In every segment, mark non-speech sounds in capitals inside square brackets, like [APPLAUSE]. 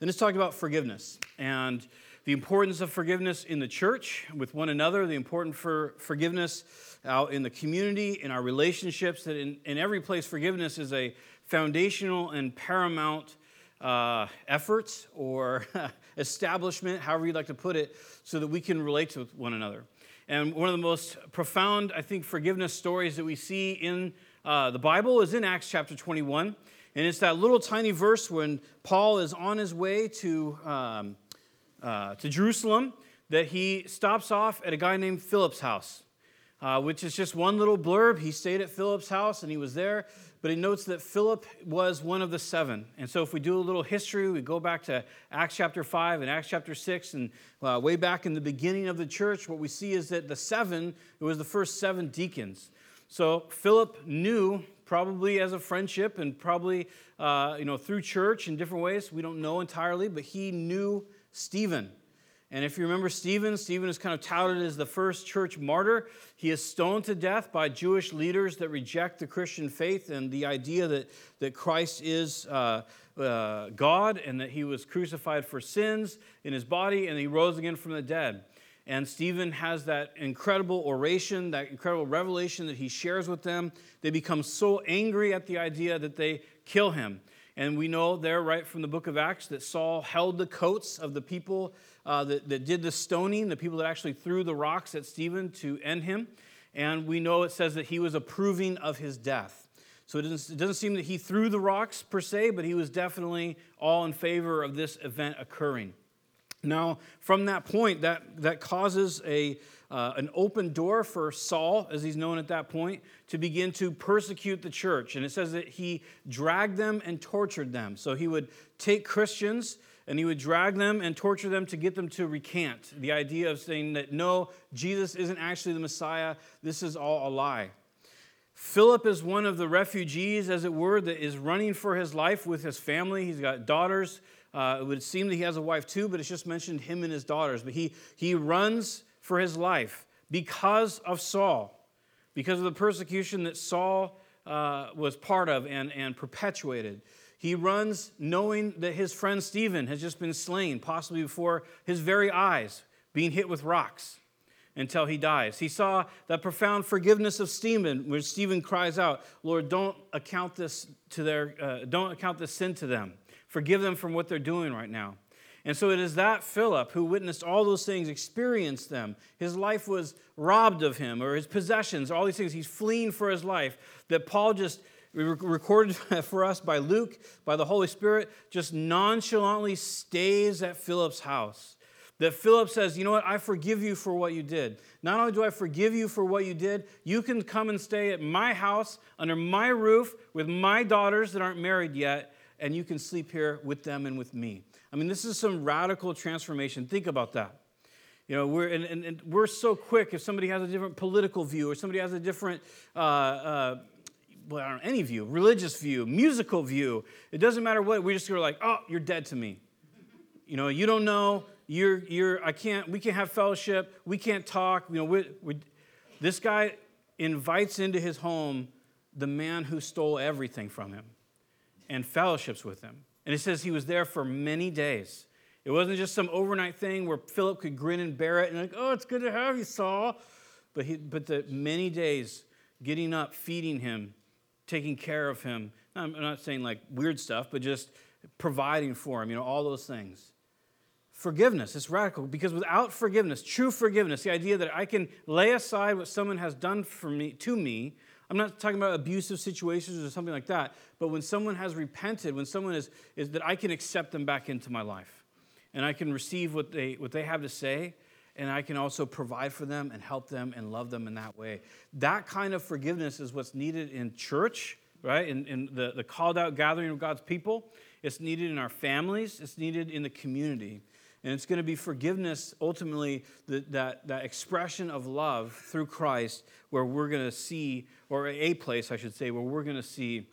Then it's talked about forgiveness and the importance of forgiveness in the church with one another, the importance for forgiveness out in the community, in our relationships, that in, in every place, forgiveness is a foundational and paramount uh, effort or [LAUGHS] establishment, however you'd like to put it, so that we can relate to one another. And one of the most profound, I think, forgiveness stories that we see in uh, the Bible is in Acts chapter 21. And it's that little tiny verse when Paul is on his way to, um, uh, to Jerusalem that he stops off at a guy named Philip's house, uh, which is just one little blurb. He stayed at Philip's house and he was there but he notes that Philip was one of the seven. And so, if we do a little history, we go back to Acts chapter 5 and Acts chapter 6, and uh, way back in the beginning of the church, what we see is that the seven, it was the first seven deacons. So, Philip knew, probably as a friendship and probably uh, you know, through church in different ways, we don't know entirely, but he knew Stephen. And if you remember Stephen, Stephen is kind of touted as the first church martyr. He is stoned to death by Jewish leaders that reject the Christian faith and the idea that, that Christ is uh, uh, God and that he was crucified for sins in his body and he rose again from the dead. And Stephen has that incredible oration, that incredible revelation that he shares with them. They become so angry at the idea that they kill him. And we know there, right from the book of Acts, that Saul held the coats of the people uh, that, that did the stoning, the people that actually threw the rocks at Stephen to end him. And we know it says that he was approving of his death. So it doesn't, it doesn't seem that he threw the rocks per se, but he was definitely all in favor of this event occurring. Now, from that point, that, that causes a, uh, an open door for Saul, as he's known at that point, to begin to persecute the church. And it says that he dragged them and tortured them. So he would take Christians and he would drag them and torture them to get them to recant the idea of saying that no, Jesus isn't actually the Messiah, this is all a lie. Philip is one of the refugees, as it were, that is running for his life with his family. He's got daughters. Uh, it would seem that he has a wife too, but it's just mentioned him and his daughters. But he, he runs for his life because of Saul, because of the persecution that Saul uh, was part of and, and perpetuated. He runs knowing that his friend Stephen has just been slain, possibly before his very eyes, being hit with rocks until he dies. He saw that profound forgiveness of Stephen, where Stephen cries out, "Lord, don't account this to their, uh, don't account this sin to them. Forgive them from what they're doing right now." And so it is that Philip who witnessed all those things, experienced them. His life was robbed of him, or his possessions, all these things. He's fleeing for his life. That Paul just recorded [LAUGHS] for us by Luke, by the Holy Spirit, just nonchalantly stays at Philip's house. That Philip says, You know what? I forgive you for what you did. Not only do I forgive you for what you did, you can come and stay at my house, under my roof, with my daughters that aren't married yet, and you can sleep here with them and with me. I mean, this is some radical transformation. Think about that. You know, we're, and, and, and we're so quick if somebody has a different political view or somebody has a different uh, uh, well, I don't know, any view, religious view, musical view. It doesn't matter what. We just go like, oh, you're dead to me. You know, you don't know. You're, you're. I can't. We can't have fellowship. We can't talk. You know, we we this guy invites into his home the man who stole everything from him, and fellowships with him. And it says he was there for many days. It wasn't just some overnight thing where Philip could grin and bear it and like, oh, it's good to have you, Saul. But he, but the many days getting up, feeding him, taking care of him. I'm not saying like weird stuff, but just providing for him, you know, all those things. Forgiveness is radical because without forgiveness, true forgiveness, the idea that I can lay aside what someone has done for me to me, I'm not talking about abusive situations or something like that, but when someone has repented, when someone is, is that I can accept them back into my life and I can receive what they, what they have to say and I can also provide for them and help them and love them in that way. That kind of forgiveness is what's needed in church, right? In, in the, the called out gathering of God's people. It's needed in our families, it's needed in the community. And it's going to be forgiveness, ultimately, the, that, that expression of love through Christ, where we're going to see, or a place, I should say, where we're going to see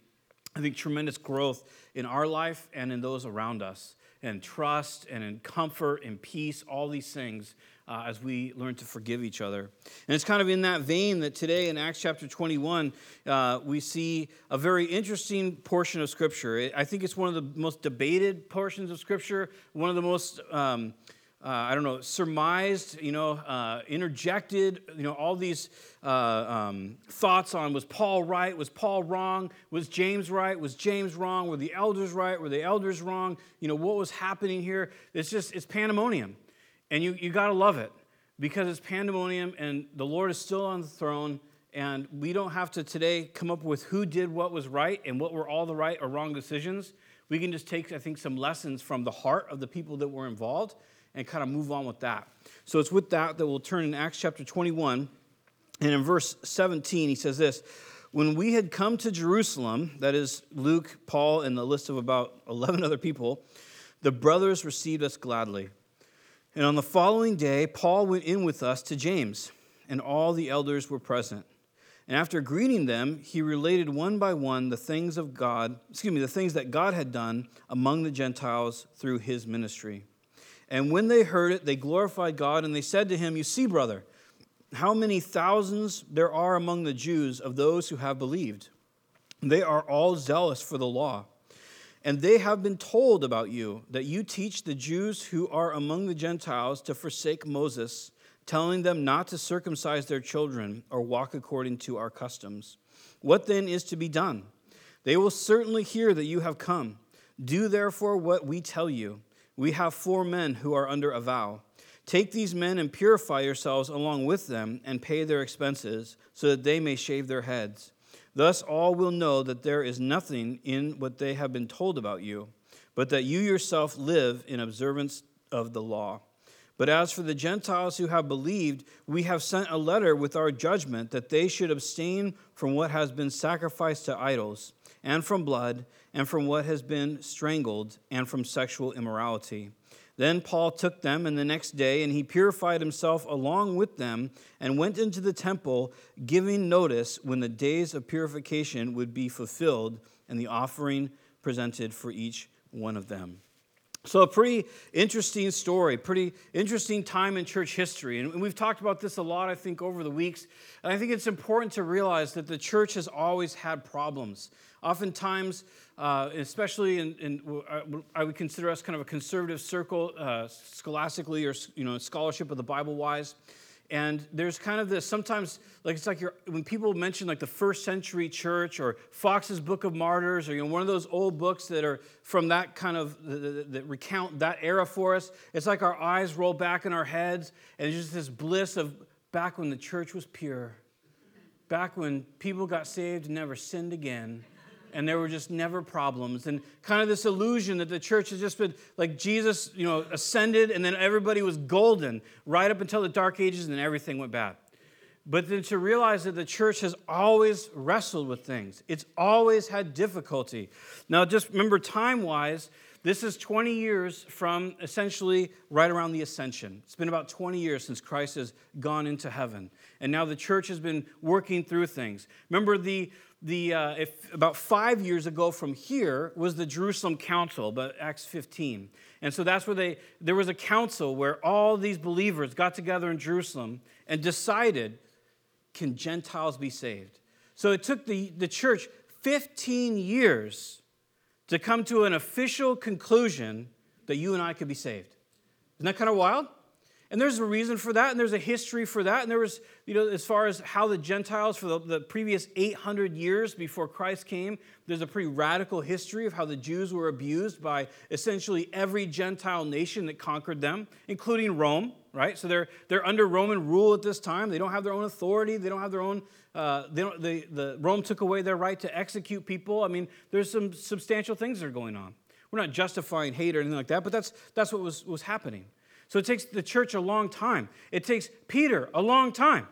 I think, tremendous growth in our life and in those around us, and trust and in comfort and peace, all these things uh, as we learn to forgive each other. And it's kind of in that vein that today in Acts chapter 21, uh, we see a very interesting portion of Scripture. I think it's one of the most debated portions of Scripture, one of the most. Um, uh, I don't know, surmised, you know, uh, interjected, you know, all these uh, um, thoughts on was Paul right? Was Paul wrong? Was James right? Was James wrong? Were the elders right? Were the elders wrong? You know, what was happening here? It's just, it's pandemonium. And you, you got to love it because it's pandemonium and the Lord is still on the throne. And we don't have to today come up with who did what was right and what were all the right or wrong decisions. We can just take, I think, some lessons from the heart of the people that were involved and kind of move on with that. So it's with that that we'll turn in Acts chapter 21. And in verse 17, he says this When we had come to Jerusalem, that is Luke, Paul, and the list of about 11 other people, the brothers received us gladly. And on the following day, Paul went in with us to James, and all the elders were present. And after greeting them, he related one by one the things of God, excuse me, the things that God had done among the Gentiles through his ministry. And when they heard it, they glorified God, and they said to him, You see, brother, how many thousands there are among the Jews of those who have believed. They are all zealous for the law. And they have been told about you that you teach the Jews who are among the Gentiles to forsake Moses, telling them not to circumcise their children or walk according to our customs. What then is to be done? They will certainly hear that you have come. Do therefore what we tell you. We have four men who are under a vow. Take these men and purify yourselves along with them and pay their expenses, so that they may shave their heads Thus, all will know that there is nothing in what they have been told about you, but that you yourself live in observance of the law. But as for the Gentiles who have believed, we have sent a letter with our judgment that they should abstain from what has been sacrificed to idols, and from blood, and from what has been strangled, and from sexual immorality. Then Paul took them, and the next day, and he purified himself along with them, and went into the temple, giving notice when the days of purification would be fulfilled, and the offering presented for each one of them. So, a pretty interesting story, pretty interesting time in church history. And we've talked about this a lot, I think, over the weeks. And I think it's important to realize that the church has always had problems. Oftentimes, uh, especially in, in, I would consider us kind of a conservative circle, uh, scholastically or you know scholarship of the Bible wise. And there's kind of this sometimes like it's like when people mention like the first century church or Fox's Book of Martyrs or you know one of those old books that are from that kind of that recount that era for us. It's like our eyes roll back in our heads and it's just this bliss of back when the church was pure, back when people got saved and never sinned again and there were just never problems. And kind of this illusion that the church has just been like jesus you know ascended and then everybody was golden right up until the dark ages and then everything went bad. But then to realize that the church has always wrestled with things. It's always had difficulty. Now just remember time wise this is 20 years from essentially right around the ascension. It's been about 20 years since Christ has gone into heaven. And now the church has been working through things. Remember, the, the, uh, if, about five years ago from here was the Jerusalem Council, but Acts 15. And so that's where they, there was a council where all these believers got together in Jerusalem and decided can Gentiles be saved? So it took the, the church 15 years to come to an official conclusion that you and I could be saved. Isn't that kind of wild? And there's a reason for that, and there's a history for that. And there was, you know, as far as how the Gentiles, for the, the, previous 800 years before Christ came, there's a pretty radical history of how the Jews were abused by essentially every Gentile nation that conquered them, including Rome, right? So they're, they're under Roman rule at this time. They don't have their own authority, they don't have their own, uh, they the, Rome took away their right to execute people. I mean, there's some substantial things that are going on. We're not justifying hate or anything like that, but that's, that's what was, was happening. So it takes the church a long time. It takes Peter a long time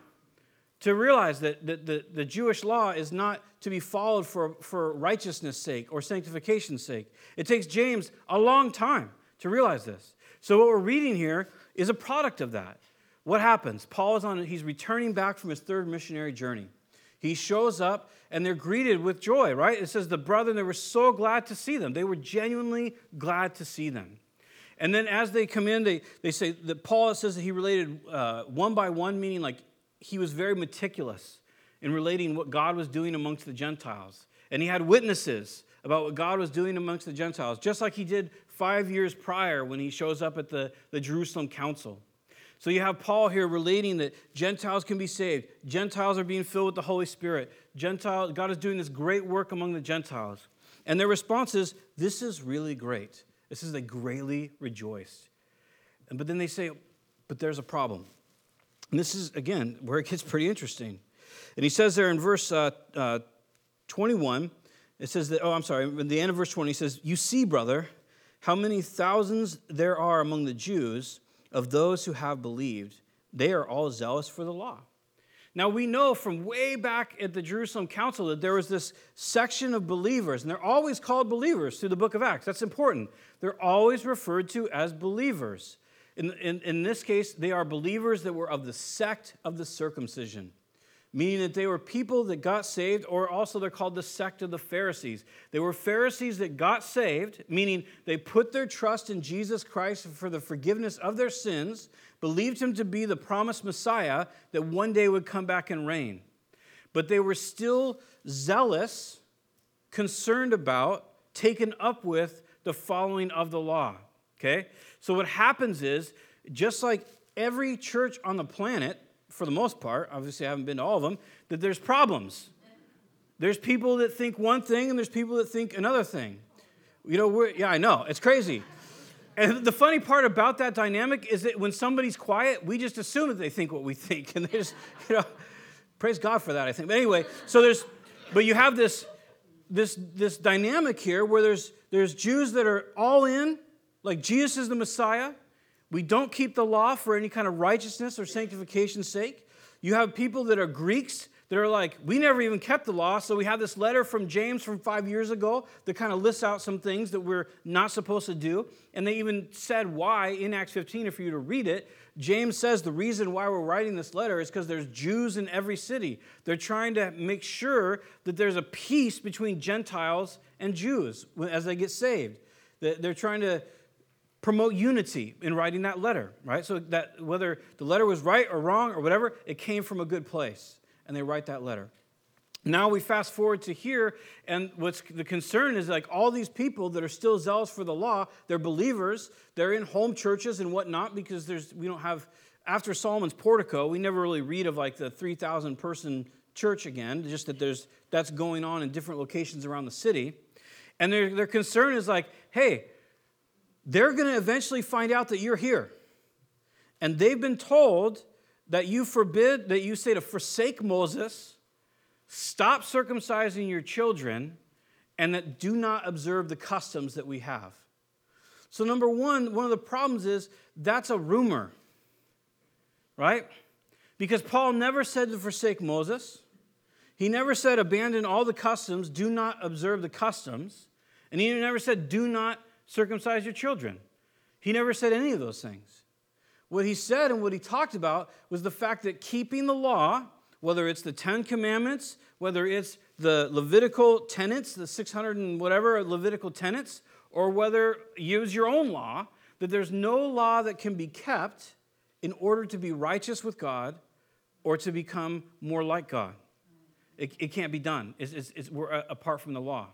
to realize that, that the, the Jewish law is not to be followed for, for righteousness' sake or sanctification's sake. It takes James a long time to realize this. So what we're reading here is a product of that. What happens? Paul is on, he's returning back from his third missionary journey. He shows up and they're greeted with joy, right? It says the brethren, they were so glad to see them. They were genuinely glad to see them. And then as they come in, they, they say that Paul says that he related uh, one by one, meaning like he was very meticulous in relating what God was doing amongst the Gentiles. And he had witnesses about what God was doing amongst the Gentiles, just like he did five years prior when he shows up at the, the Jerusalem council. So you have Paul here relating that Gentiles can be saved. Gentiles are being filled with the Holy Spirit. Gentile, God is doing this great work among the Gentiles. And their response is, This is really great. This is they greatly rejoice. But then they say, But there's a problem. And this is, again, where it gets pretty interesting. And he says there in verse uh, uh, 21, it says that, oh, I'm sorry, in the end of verse 20, he says, You see, brother, how many thousands there are among the Jews of those who have believed. They are all zealous for the law. Now, we know from way back at the Jerusalem Council that there was this section of believers, and they're always called believers through the book of Acts. That's important. They're always referred to as believers. In, in, in this case, they are believers that were of the sect of the circumcision meaning that they were people that got saved, or also they're called the sect of the Pharisees. They were Pharisees that got saved, meaning they put their trust in Jesus Christ for the forgiveness of their sins, believed him to be the promised Messiah that one day would come back and reign. But they were still zealous, concerned about, taken up with the following of the law. Okay? So what happens is, just like every church on the planet, for the most part, obviously I haven't been to all of them, that there's problems. There's people that think one thing and there's people that think another thing. You know, we're, yeah, I know, it's crazy. And the funny part about that dynamic is that when somebody's quiet, we just assume that they think what we think. [LAUGHS] And they just, you know, praise God for that, I think. But anyway, so there's, but you have this, this, this dynamic here where there's, there's Jews that are all in, like Jesus is the Messiah, we don't keep the law for any kind of righteousness or sanctification's sake. You have people that are Greeks that are like, we never even kept the law. So we have this letter from James from five years ago that kind of lists out some things that we're not supposed to do. And they even said why in Acts 15, if you to read it. James says the reason why we're writing this letter is because there's Jews in every city. They're trying to make sure that there's a peace between Gentiles and Jews as they get saved. They're trying to promote unity in writing that letter, right? So that whether the letter was right or wrong or whatever, it came from a good place. And they write that letter. Now we fast forward to here, and what's the concern is like all these people that are still zealous for the law, they're believers, they're in home churches and whatnot, because there's we don't have after Solomon's portico, we never really read of like the 3,000 person church again, just that there's that's going on in different locations around the city. And their, their concern is like, hey, they're going to eventually find out that you're here. And they've been told that you forbid, that you say to forsake Moses, stop circumcising your children, and that do not observe the customs that we have. So, number one, one of the problems is that's a rumor, right? Because Paul never said to forsake Moses. He never said abandon all the customs, do not observe the customs. And he never said do not circumcise your children. He never said any of those things. What he said and what he talked about was the fact that keeping the law, whether it's the Ten Commandments, whether it's the Levitical tenets, the 600 and whatever Levitical tenets, or whether use your own law, that there's no law that can be kept in order to be righteous with God or to become more like God. It, it can't be done. It's, it's, it's, we're uh, apart from the law.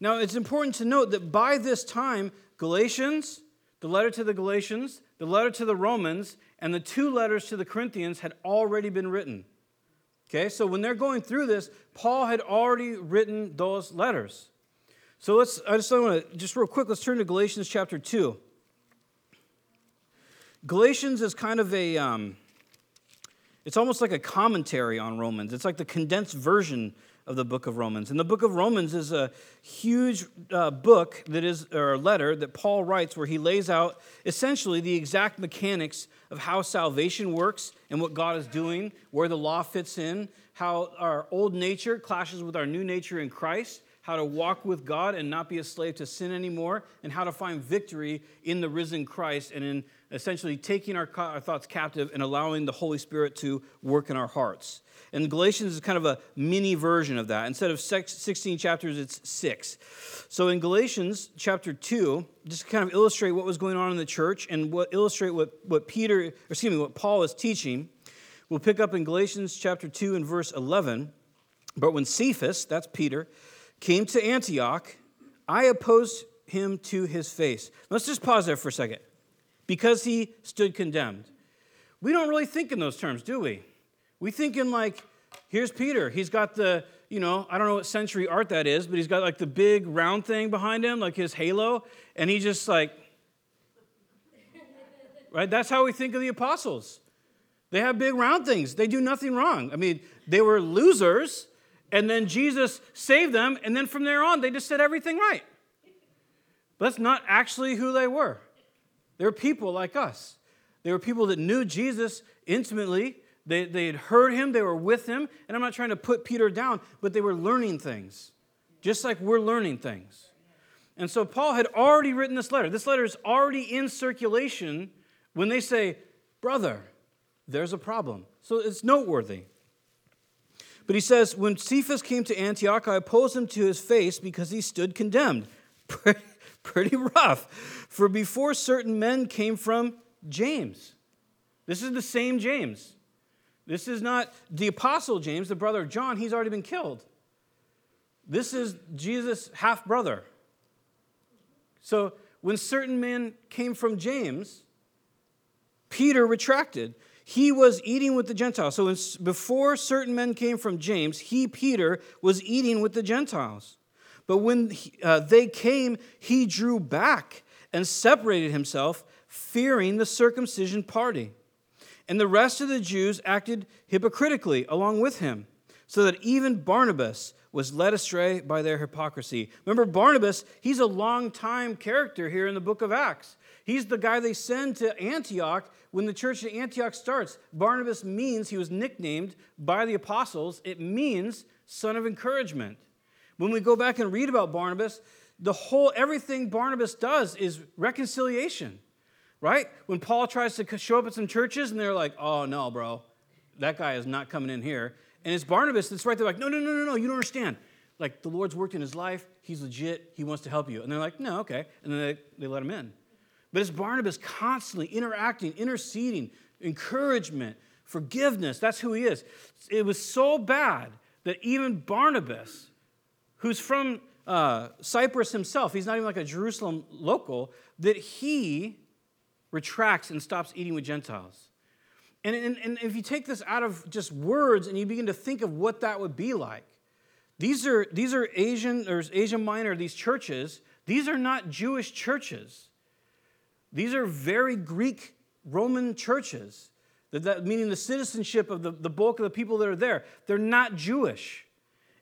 Now, it's important to note that by this time, Galatians, the letter to the Galatians, the letter to the Romans, and the two letters to the Corinthians had already been written. Okay, so when they're going through this, Paul had already written those letters. So let's, I just want to, just real quick, let's turn to Galatians chapter 2. Galatians is kind of a, um, it's almost like a commentary on Romans. It's like the condensed version of the book of Romans. And the book of Romans is a huge uh, book that is, or letter that Paul writes where he lays out essentially the exact mechanics of how salvation works and what God is doing, where the law fits in, how our old nature clashes with our new nature in Christ, how to walk with God and not be a slave to sin anymore, and how to find victory in the risen Christ and in essentially taking our, our thoughts captive and allowing the Holy Spirit to work in our hearts. And Galatians is kind of a mini version of that. Instead of 16 chapters, it's six. So in Galatians chapter 2, just to kind of illustrate what was going on in the church and what illustrate what, what Peter, excuse me, what Paul is teaching, we'll pick up in Galatians chapter 2 and verse 11. But when Cephas, that's Peter, came to Antioch, I opposed him to his face. Let's just pause there for a second. Because he stood condemned. We don't really think in those terms, do we? We think in like, here's Peter. He's got the, you know, I don't know what century art that is, but he's got like the big round thing behind him, like his halo, and he just like, right? That's how we think of the apostles. They have big round things. They do nothing wrong. I mean, they were losers, and then Jesus saved them, and then from there on, they just said everything right. But that's not actually who they were. They were people like us. They were people that knew Jesus intimately. They, they had heard him, they were with him. And I'm not trying to put Peter down, but they were learning things, just like we're learning things. And so Paul had already written this letter. This letter is already in circulation when they say, Brother, there's a problem. So it's noteworthy. But he says, When Cephas came to Antioch, I opposed him to his face because he stood condemned. [LAUGHS] Pretty, rough. For before certain men came from James. This is the same James. This is not the apostle James, the brother of John. He's already been killed. This is Jesus' half brother. So when certain men came from James, Peter retracted he was eating with the Gentiles. So before certain men came from James, he, Peter, was eating with the Gentiles. But when uh, they came, he drew back and separated himself, fearing the circumcision party. And the rest of the Jews acted hypocritically along with him, so that even Barnabas was led astray by their hypocrisy. Remember, Barnabas, he's a long time character here in the book of Acts. He's the guy they send to Antioch when the church at Antioch starts. Barnabas means he was nicknamed by the apostles, it means son of encouragement. When we go back and read about Barnabas, the whole everything Barnabas does is reconciliation, right? When Paul tries to show up at some churches and they're like, oh no, bro, that guy is not coming in here. And it's Barnabas that's right there, like, no, no, no, no, no, you don't understand. Like, the Lord's worked in his life, he's legit, he wants to help you. And they're like, no, okay. And then they, they let him in. But it's Barnabas constantly interacting, interceding, encouragement, forgiveness. That's who he is. It was so bad that even Barnabas, who's from uh, Cyprus himself, he's not even like a Jerusalem local, that he retracts and stops eating with Gentiles. And, and, and if you take this out of just words and you begin to think of what that would be like, these are, these are Asian, or Asia Minor, these churches, these are not Jewish churches. These are very Greek Roman churches, that, that, meaning the citizenship of the, the bulk of the people that are there. They're not Jewish.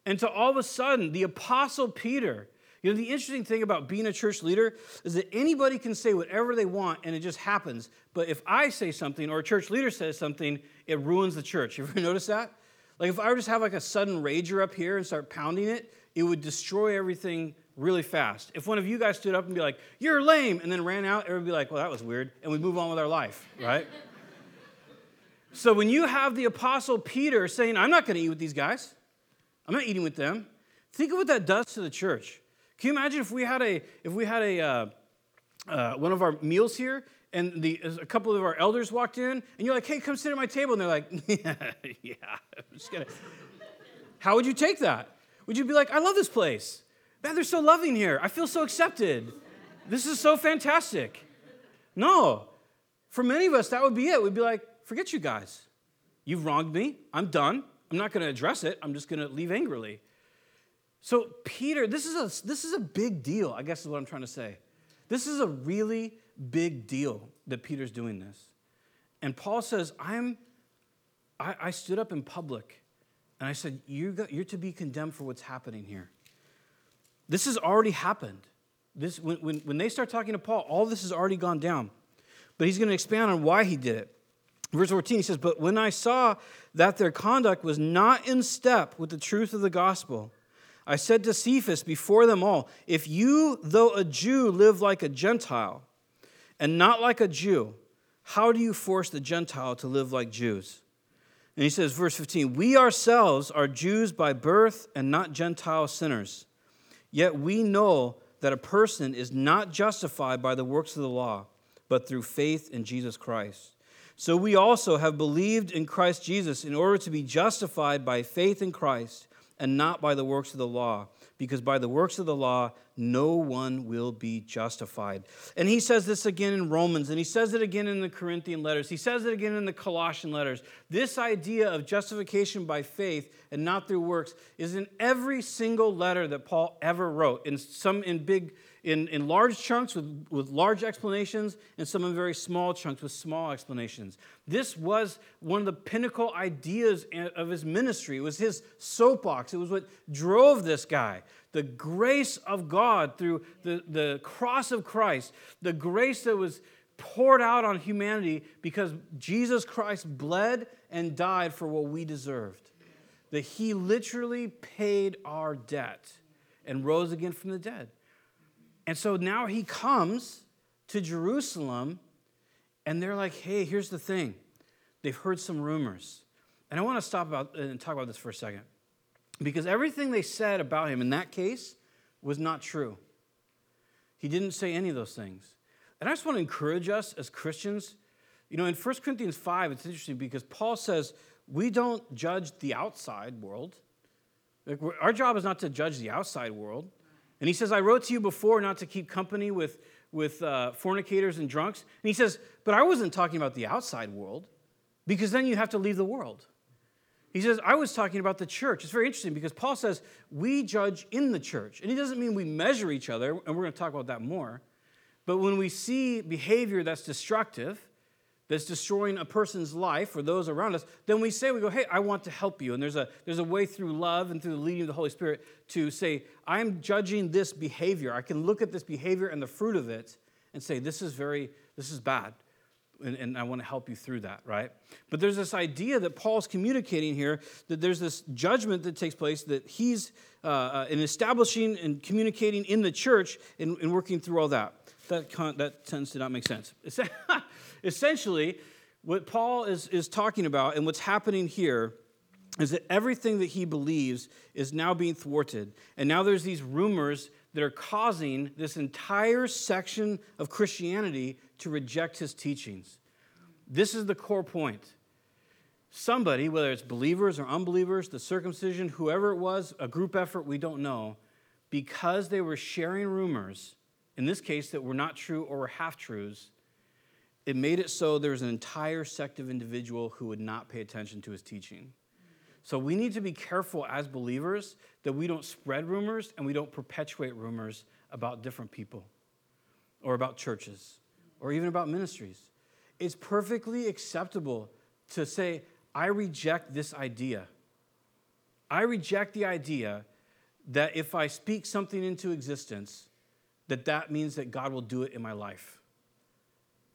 And so all of a sudden, the Apostle Peter, you know, the interesting thing about being a church leader is that anybody can say whatever they want and it just happens. But if I say something or a church leader says something, it ruins the church. [LAUGHS] You ever notice that? Like if I were just have like a sudden rager up here and start pounding it, it would destroy everything really fast. If one of you guys stood up and be like, "You're lame," and then ran out, everyone would be like, "Well, that was weird," and we move on with our life, right? [LAUGHS] so when you have the apostle Peter saying, "I'm not going to eat with these guys. I'm not eating with them," think of what that does to the church. Can you imagine if we had a if we had a uh, uh, one of our meals here and the, a couple of our elders walked in and you're like, "Hey, come sit at my table," and they're like, "Yeah, [LAUGHS] yeah, I'm just gonna." [LAUGHS] How would you take that? Would you be like, "I love this place"? Man, they're so loving here. I feel so accepted. This is so fantastic. No. For many of us, that would be it. We'd be like, forget you guys. You've wronged me. I'm done. I'm not going to address it. I'm just going to leave angrily. So, Peter, this is, a, this is a big deal, I guess is what I'm trying to say. This is a really big deal that Peter's doing this. And Paul says, I'm, I, I stood up in public and I said, you're, you're to be condemned for what's happening here. This has already happened. This, when, when, when they start talking to Paul, all this has already gone down. But he's going to expand on why he did it. Verse 14, he says, But when I saw that their conduct was not in step with the truth of the gospel, I said to Cephas before them all, If you, though a Jew, live like a Gentile and not like a Jew, how do you force the Gentile to live like Jews? And he says, verse 15, We ourselves are Jews by birth and not Gentile sinners. Yet we know that a person is not justified by the works of the law, but through faith in Jesus Christ. So we also have believed in Christ Jesus in order to be justified by faith in Christ and not by the works of the law, because by the works of the law, no one will be justified. And he says this again in Romans, and he says it again in the Corinthian letters. He says it again in the Colossian letters. This idea of justification by faith and not through works is in every single letter that Paul ever wrote, in some in big in, in large chunks with, with large explanations, and some in very small chunks with small explanations. This was one of the pinnacle ideas of his ministry. It was his soapbox. It was what drove this guy. The grace of God through the, the cross of Christ, the grace that was poured out on humanity because Jesus Christ bled and died for what we deserved. That he literally paid our debt and rose again from the dead. And so now he comes to Jerusalem, and they're like, hey, here's the thing. They've heard some rumors. And I want to stop about uh, and talk about this for a second. Because everything they said about him in that case was not true. He didn't say any of those things. And I just want to encourage us as Christians. You know, in 1 Corinthians 5, it's interesting because Paul says we don't judge the outside world. Like our job is not to judge the outside world. And he says, I wrote to you before not to keep company with, with uh, fornicators and drunks. And he says, But I wasn't talking about the outside world because then you have to leave the world. He says, I was talking about the church. It's very interesting because Paul says we judge in the church. And he doesn't mean we measure each other, and we're going to talk about that more. But when we see behavior that's destructive, that's destroying a person's life or those around us, then we say, we go, hey, I want to help you. And there's a, there's a way through love and through the leading of the Holy Spirit to say, I'm judging this behavior. I can look at this behavior and the fruit of it and say, this is very, this is bad. And, and I want to help you through that, right? But there's this idea that Paul's communicating here that there's this judgment that takes place that he's uh, uh, in establishing and communicating in the church and, and working through all that. That, con- that tends to not make sense. [LAUGHS] Essentially, what Paul is, is talking about and what's happening here is that everything that he believes is now being thwarted. And now there's these rumors that are causing this entire section of Christianity to reject his teachings. This is the core point. Somebody, whether it's believers or unbelievers, the circumcision, whoever it was, a group effort, we don't know, because they were sharing rumors, in this case, that were not true or were half truths, it made it so there was an entire sect of individual who would not pay attention to his teaching. So we need to be careful as believers that we don't spread rumors and we don't perpetuate rumors about different people or about churches or even about ministries. It's perfectly acceptable to say, I reject this idea. I reject the idea that if I speak something into existence, that that means that God will do it in my life.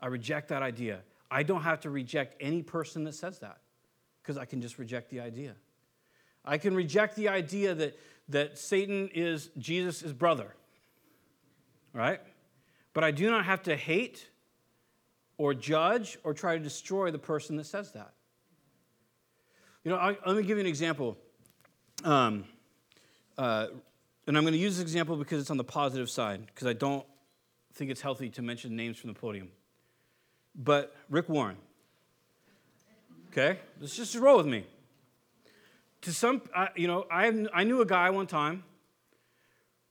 I reject that idea. I don't have to reject any person that says that because I can just reject the idea. I can reject the idea that, that Satan is Jesus' brother, right? But I do not have to hate or judge or try to destroy the person that says that. You know, I, let me give you an example. Um, uh, and I'm going to use this example because it's on the positive side, because I don't think it's healthy to mention names from the podium but Rick Warren. Okay, let's just roll with me. To some, you know, I, I knew a guy one time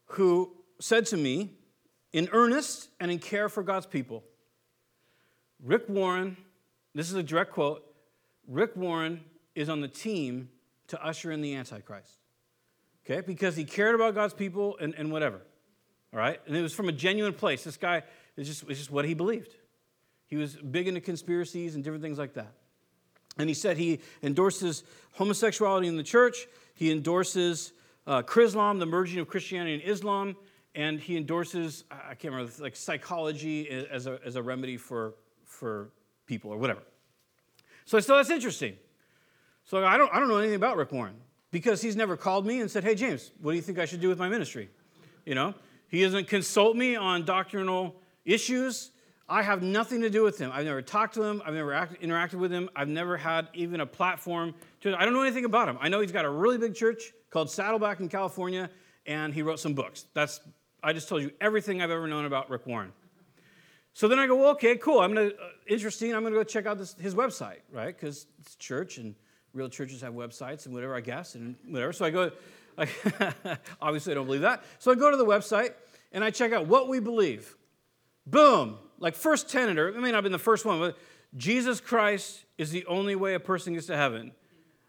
who said to me, in earnest and in care for God's people, Rick Warren, this is a direct quote, Rick Warren is on the team to usher in the Antichrist. Okay, because he cared about God's people and, and whatever. All right, and it was from a genuine place. This guy is just, it's just what he believed. He was big into conspiracies and different things like that. And he said he endorses homosexuality in the church, he endorses uh, Chrislam, the merging of Christianity and Islam, and he endorses, I can't remember, like psychology as a, as a remedy for, for people or whatever. So I thought that's interesting. So I don't, I don't know anything about Rick Warren. because he's never called me and said, Hey, James, what do you think I should do with my ministry? You know, he doesn't consult me on doctrinal issues. I have nothing to do with him. I've never talked to him. I've never act, interacted with him. I've never had even a platform. To, I don't know anything about him. I know he's got a really big church called Saddleback in California, and he wrote some books. That's I just told you everything I've ever known about Rick Warren. So then I go, well, okay, cool. I'm gonna uh, interesting. I'm gonna go check out this, his website, right? Because it's church, and real churches have websites and whatever, I guess, and whatever. So I go. I, [LAUGHS] obviously, I don't believe that. So I go to the website and I check out what we believe. Boom, like first tenet, or it may not have been the first one, but Jesus Christ is the only way a person gets to heaven.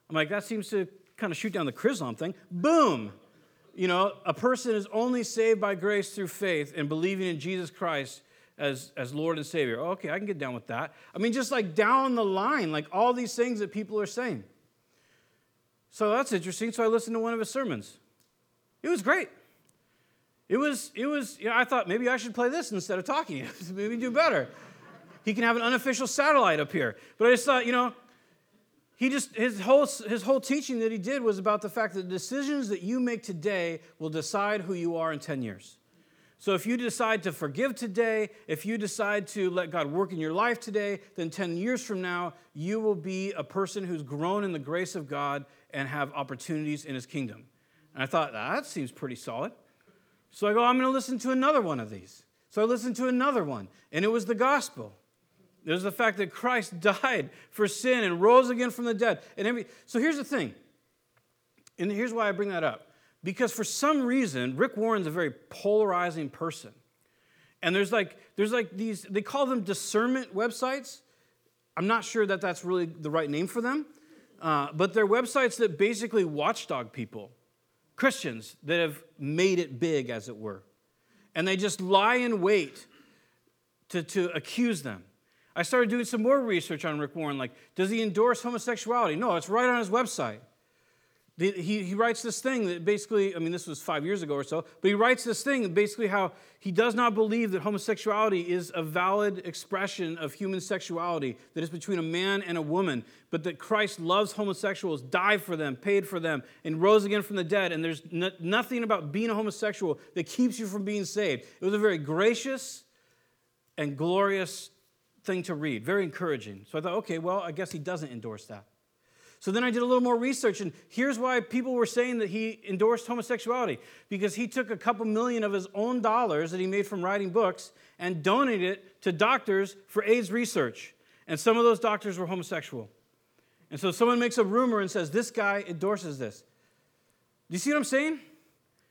I'm like, that seems to kind of shoot down the Chrislam thing. Boom. You know, a person is only saved by grace through faith and believing in Jesus Christ as, as Lord and Savior. Oh, okay, I can get down with that. I mean, just like down the line, like all these things that people are saying. So that's interesting. So I listened to one of his sermons. It was great. It was, it was, you know, I thought maybe I should play this instead of talking. [LAUGHS] maybe do better. He can have an unofficial satellite up here. But I just thought, you know, he just, his whole, his whole teaching that he did was about the fact that the decisions that you make today will decide who you are in 10 years. So if you decide to forgive today, if you decide to let God work in your life today, then 10 years from now, you will be a person who's grown in the grace of God and have opportunities in his kingdom. And I thought, that seems pretty solid. So I go, I'm going to listen to another one of these. So I listened to another one, and it was the gospel. It was the fact that Christ [LAUGHS] died for sin and rose again from the dead. And every, so here's the thing, and here's why I bring that up. Because for some reason, Rick Warren's a very polarizing person. And there's like, there's like these, they call them discernment websites. I'm not sure that that's really the right name for them, uh, but they're websites that basically watchdog people. Christians that have made it big, as it were. And they just lie in wait to, to accuse them. I started doing some more research on Rick Warren. Like, does he endorse homosexuality? No, it's right on his website. He, he writes this thing that basically, I mean, this was five years ago or so, but he writes this thing basically how he does not believe that homosexuality is a valid expression of human sexuality, that it's between a man and a woman, but that Christ loves homosexuals, died for them, paid for them, and rose again from the dead. And there's no, nothing about being a homosexual that keeps you from being saved. It was a very gracious and glorious thing to read, very encouraging. So I thought, okay, well, I guess he doesn't endorse that. So then I did a little more research, and here's why people were saying that he endorsed homosexuality because he took a couple million of his own dollars that he made from writing books and donated it to doctors for AIDS research. And some of those doctors were homosexual. And so someone makes a rumor and says, This guy endorses this. Do you see what I'm saying?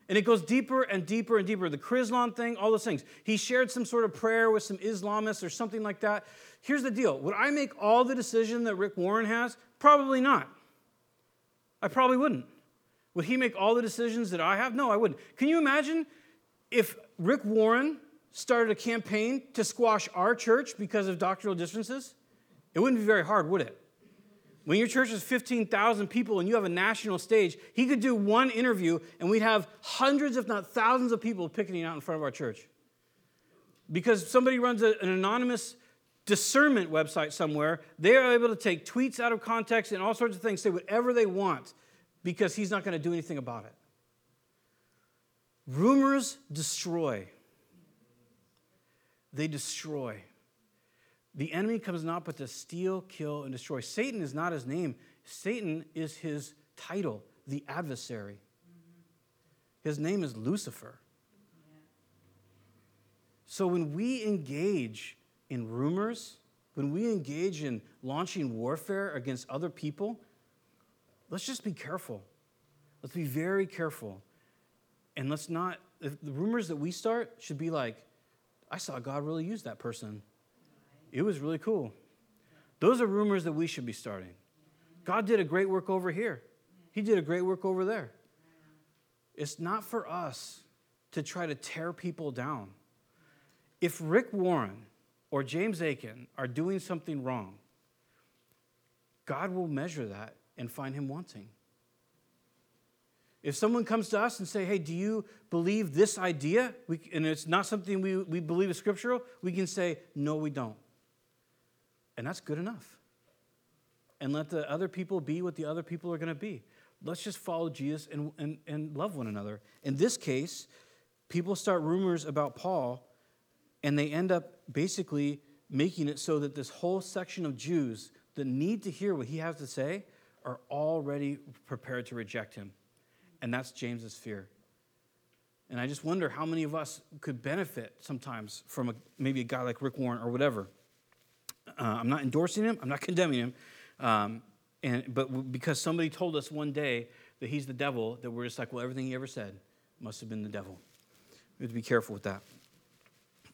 And it goes deeper and deeper and deeper. The Chrislam thing, all those things. He shared some sort of prayer with some Islamists or something like that. Here's the deal Would I make all the decision that Rick Warren has? Probably not. I probably wouldn't. Would he make all the decisions that I have? No, I wouldn't. Can you imagine if Rick Warren started a campaign to squash our church because of doctrinal differences? It wouldn't be very hard, would it? When your church is 15,000 people and you have a national stage, he could do one interview and we'd have hundreds, if not thousands, of people picketing out in front of our church. Because somebody runs a, an anonymous discernment website somewhere, they are able to take tweets out of context and all sorts of things, say whatever they want, because he's not going to do anything about it. Rumors destroy. They destroy. The enemy comes not but to steal, kill, and destroy. Satan is not his name, Satan is his title, the adversary. His name is Lucifer. So when we engage in rumors, when we engage in launching warfare against other people, let's just be careful. Let's be very careful. And let's not, the rumors that we start should be like, I saw God really use that person. It was really cool. Those are rumors that we should be starting. God did a great work over here, He did a great work over there. It's not for us to try to tear people down. If Rick Warren or James Akin are doing something wrong, God will measure that and find him wanting. If someone comes to us and say, hey, do you believe this idea? We, and it's not something we, we believe is scriptural, we can say, no, we don't. And that's good enough. And let the other people be what the other people are going to be. let's just follow Jesus and, and, and love one another. In this case, people start rumors about Paul, and they end up basically making it so that this whole section of Jews that need to hear what he has to say are already prepared to reject him. And that's James's fear. And I just wonder how many of us could benefit sometimes from a, maybe a guy like Rick Warren or whatever. Uh, I'm not endorsing him, I'm not [LAUGHS] condemning him. Um, and, but because somebody told us one day that he's the devil, that we're just like, well, everything he ever said must have been the devil. We have to be careful with that.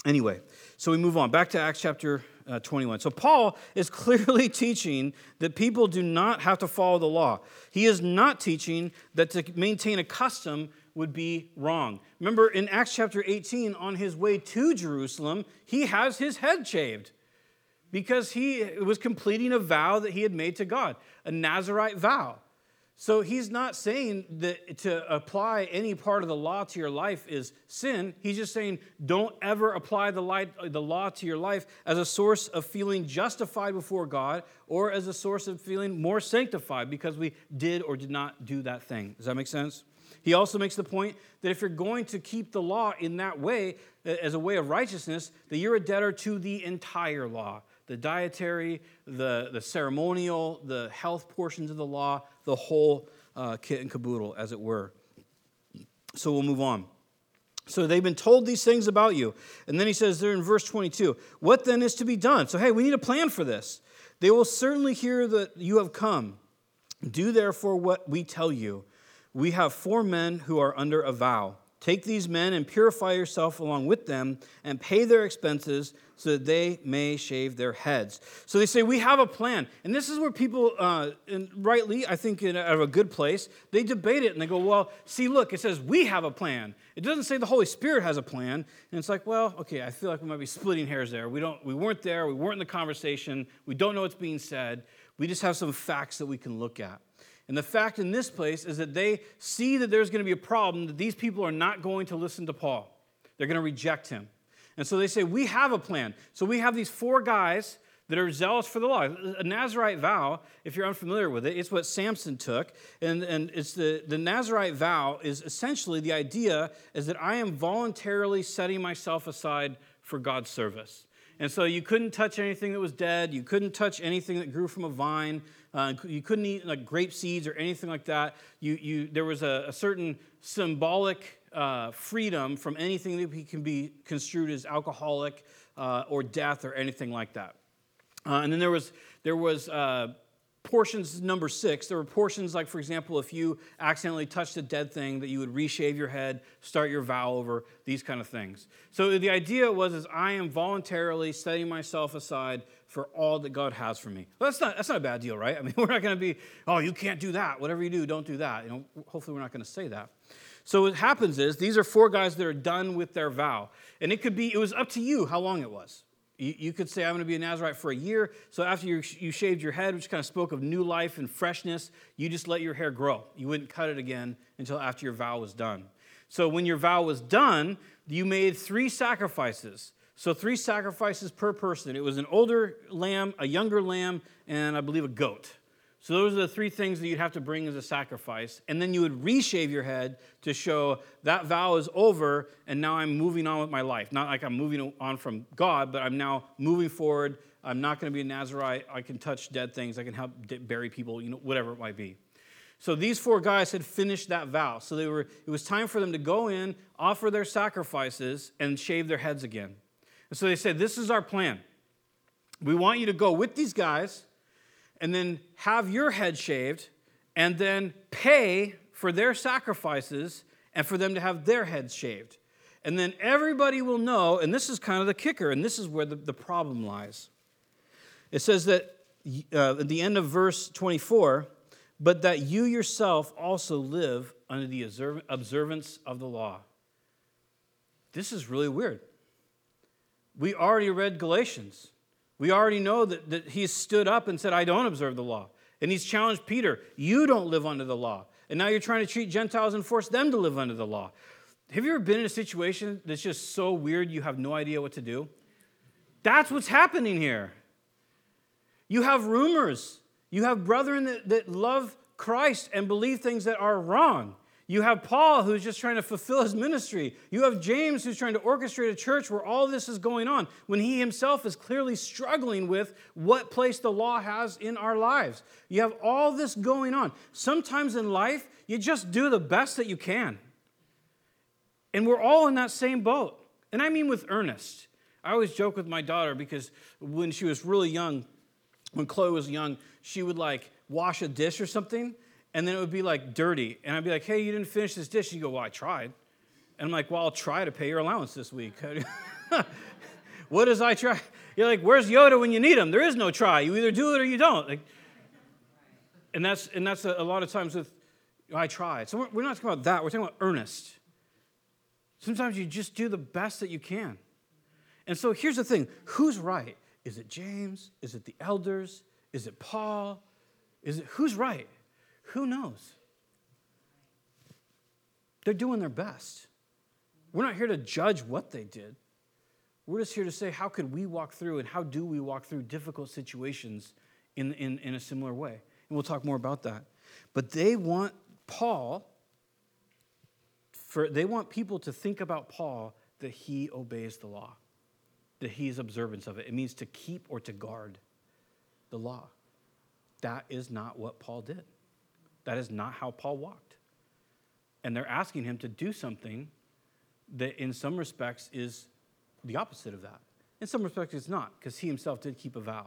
Anyway, so we move on back to Acts chapter uh, 21. So Paul is [LAUGHS] clearly teaching that people do not have to follow the law. He is not teaching that to maintain a custom would be wrong. Remember in Acts chapter 18, on his way to Jerusalem, he has his head shaved because he was completing a vow that he had made to God, a Nazarite vow. So he's not saying that to apply any part of the law to your life is sin. He's just saying don't ever apply the, light, the law to your life as a source of feeling justified before God or as a source of feeling more sanctified because we did or did not do that thing. Does that make sense? He also makes the point that if you're going to keep the law in that way, as a way of righteousness, that you're a debtor to the entire law the dietary, the, the ceremonial, the health portions of the law, the whole uh, kit and caboodle, as it were. So we'll move on. So they've been told these things about you. And then he says there in verse 22 What then is to be done? So, hey, we need a plan for this. They will certainly hear that you have come. Do therefore what we tell you. We have four men who are under a vow. Take these men and purify yourself along with them and pay their expenses so that they may shave their heads. So they say, We have a plan. And this is where people, uh, rightly, I think, in a good place, they debate it and they go, Well, see, look, it says we have a plan. It doesn't say the Holy Spirit has a plan. And it's like, Well, okay, I feel like we might be splitting hairs there. We, don't, we weren't there, we weren't in the conversation, we don't know what's being said. We just have some facts that we can look at. And the fact in this place is that they see that there's going to be a problem, that these people are not going to listen to Paul. They're going to reject him. And so they say, We have a plan. So we have these four guys that are zealous for the law. A Nazarite vow, if you're unfamiliar with it, it's what Samson took. And, and it's the, the Nazarite vow is essentially the idea is that I am voluntarily setting myself aside for God's service. And so you couldn't touch anything that was dead. You couldn't touch anything that grew from a vine. Uh, you couldn't eat like grape seeds or anything like that. You, you, there was a, a certain symbolic uh, freedom from anything that can be construed as alcoholic uh, or death or anything like that. Uh, and then there was, there was uh, portions number six there were portions like for example if you accidentally touched a dead thing that you would reshave your head start your vow over these kind of things so the idea was is i am voluntarily setting myself aside for all that god has for me well, that's not that's not a bad deal right [LAUGHS] i mean we're not going to be oh you can't do that whatever you do don't do that you know hopefully we're not going to say that so what happens is these are four guys that are done with their vow and it could be it was up to you how long it was you, you could say, I'm going to be a Nazarite for a year. So after you, you shaved your head, which kind of spoke of new life and freshness, you just let your hair grow. You wouldn't cut it again until after your vow was done. So when your vow was done, you made three sacrifices. So three sacrifices per person. It was an older lamb, a younger lamb, and I believe a goat. So those are the three things that you'd have to bring as a sacrifice. And then you would reshave your head to show that vow is over and now I'm moving on with my life. Not like I'm moving on from God, but I'm now moving forward. I'm not going to be a Nazarite. I can touch dead things. I can help bury people, you know, whatever it might be. So these four guys had finished that vow. So they were, it was time for them to go in, offer their sacrifices, and shave their heads again. And so they said, This is our plan. We want you to go with these guys and then have your head shaved and then pay for their sacrifices and for them to have their heads shaved. And then everybody will know, and this is kind of the kicker, and this is where the, the problem lies. It says that uh, at the end of verse 24, but that you yourself also live under the observance of the law. This is really weird. We already read Galatians. We already know that, that he stood up and said, I don't observe the law. And he's challenged Peter, You don't live under the law. And now you're trying to treat Gentiles and force them to live under the law. Have you ever been in a situation that's just so weird you have no idea what to do? That's what's happening here. You have rumors. You have brethren that, that love Christ and believe things that are wrong. You have Paul who's just trying to fulfill his ministry. You have James who's trying to orchestrate a church where all this is going on when he himself is clearly struggling with what place the law has in our lives. You have all this going on. Sometimes in life, you just do the best that you can. And we're all in that same boat. And I mean with earnest. I always joke with my daughter because when she was really young, when Chloe was young, she would like wash a dish or something and then it would be like dirty. And I'd be like, hey, you didn't finish this dish. She'd go, well, I tried. And I'm like, well, I'll try to pay your allowance this week. [LAUGHS] what does I try? You're like, where's Yoda when you need him? There is no try. You either do it or you don't. Like, and that's, and that's a, a lot of times with, I tried. So we're, we're not talking about that. We're talking about earnest. Sometimes you just do the best that you can. And so here's the thing who's right? Is it James? Is it the elders? Is it Paul? Is it who's right? Who knows? They're doing their best. We're not here to judge what they did. We're just here to say, how could we walk through and how do we walk through difficult situations in, in, in a similar way? And we'll talk more about that. But they want Paul, for, they want people to think about Paul that he obeys the law, that he's observance of it. It means to keep or to guard the law. That is not what Paul did. That is not how Paul walked. And they're asking him to do something that, in some respects, is the opposite of that. In some respects, it's not, because he himself did keep a vow.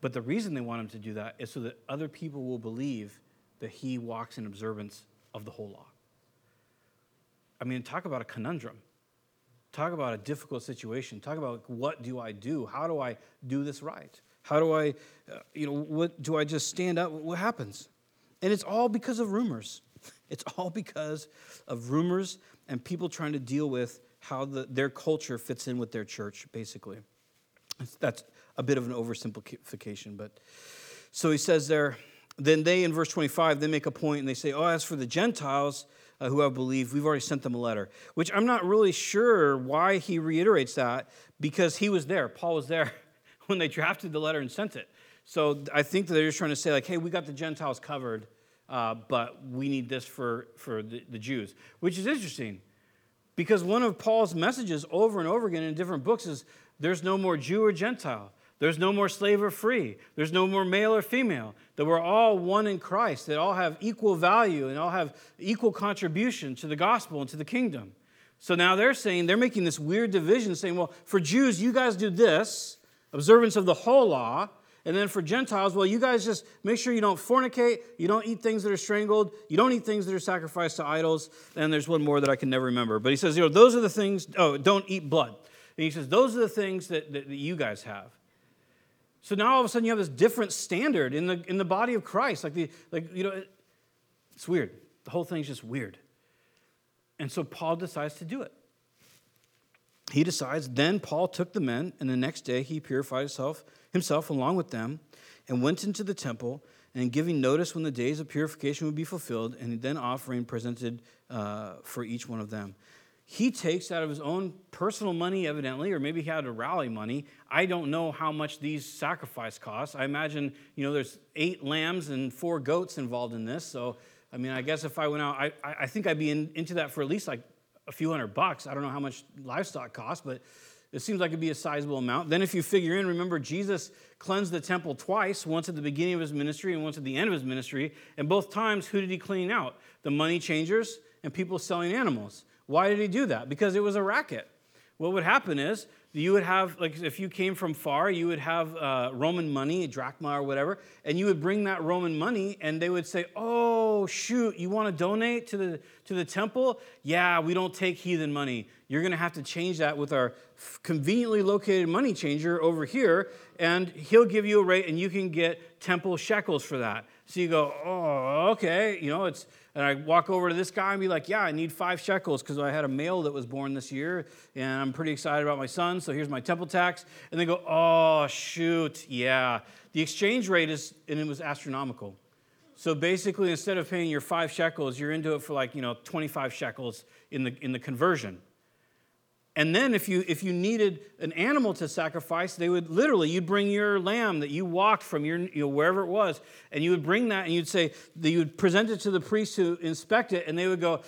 But the reason they want him to do that is so that other people will believe that he walks in observance of the whole law. I mean, talk about a conundrum. Talk about a difficult situation. Talk about what do I do? How do I do this right? How do I, uh, you know, what do I just stand up? What happens? And it's all because of rumors. [LAUGHS] It's all because of rumors and people trying to deal with how the, their culture fits in with their church, basically. That's a bit of an oversimplification, but so he says there, then they, in verse 25, they make a point and they say, Oh, as for the Gentiles uh, who have believed, we've already sent them a letter, which I'm not really sure why he reiterates that because he was there. Paul was there [LAUGHS] when they drafted the letter and sent it. So I think that they're just trying to say, like, hey, we got the Gentiles covered, uh, but we need this for, for the, the Jews, which is interesting because one of Paul's messages over and over again in different books is there's no more Jew or Gentile. There's no more slave or free. There's no more male or female. That we're all one in Christ, that all have equal value and all have equal contribution to the gospel and to the kingdom. So now they're saying, they're making this weird division, saying, well, for Jews, you guys do this, observance of the whole law, and then for Gentiles, well, you guys just make sure you don't fornicate, you don't eat things that are strangled, you don't eat things that are sacrificed to idols. And there's one more that I can never remember. But he says, you know, those are the things, oh, don't eat blood. And he says, those are the things that, that, that you guys have. So now all of a sudden you have this different standard in the, in the body of Christ. Like, the, like, you know, it's weird. The whole thing's just weird. And so Paul decides to do it. He decides, then Paul took the men, and the next day he purified himself himself along with them and went into the temple and giving notice when the days of purification would be fulfilled, and then offering presented uh, for each one of them. He takes out of his own personal money, evidently, or maybe he had a rally money. I don't know how much these sacrifice costs. I imagine, you know, there's eight lambs and four goats involved in this. So, I mean, I guess if I went out, I, I think I'd be in, into that for at least like a few hundred bucks. I don't know how much livestock costs, but it seems like it'd be a sizable amount. Then, if you figure in, remember, Jesus cleansed the temple twice, once at the beginning of his ministry and once at the end of his ministry. And both times, who did he clean out? The money changers and people selling animals. Why did he do that? Because it was a racket. What would happen is you would have, like, if you came from far, you would have uh, Roman money, a drachma or whatever, and you would bring that Roman money, and they would say, "Oh, shoot, you want to donate to the to the temple? Yeah, we don't take heathen money. You're going to have to change that with our conveniently located money changer over here, and he'll give you a rate, and you can get temple shekels for that." So you go, "Oh, okay." You know, it's and I walk over to this guy and be like, Yeah, I need five shekels because I had a male that was born this year and I'm pretty excited about my son, so here's my temple tax. And they go, Oh, shoot, yeah. The exchange rate is, and it was astronomical. So basically, instead of paying your five shekels, you're into it for like, you know, 25 shekels in the, in the conversion. And then if you if you needed an animal to sacrifice, they would literally you'd bring your lamb that you walked from your you know, wherever it was, and you would bring that and you'd say that you would present it to the priest to inspect it, and they would go,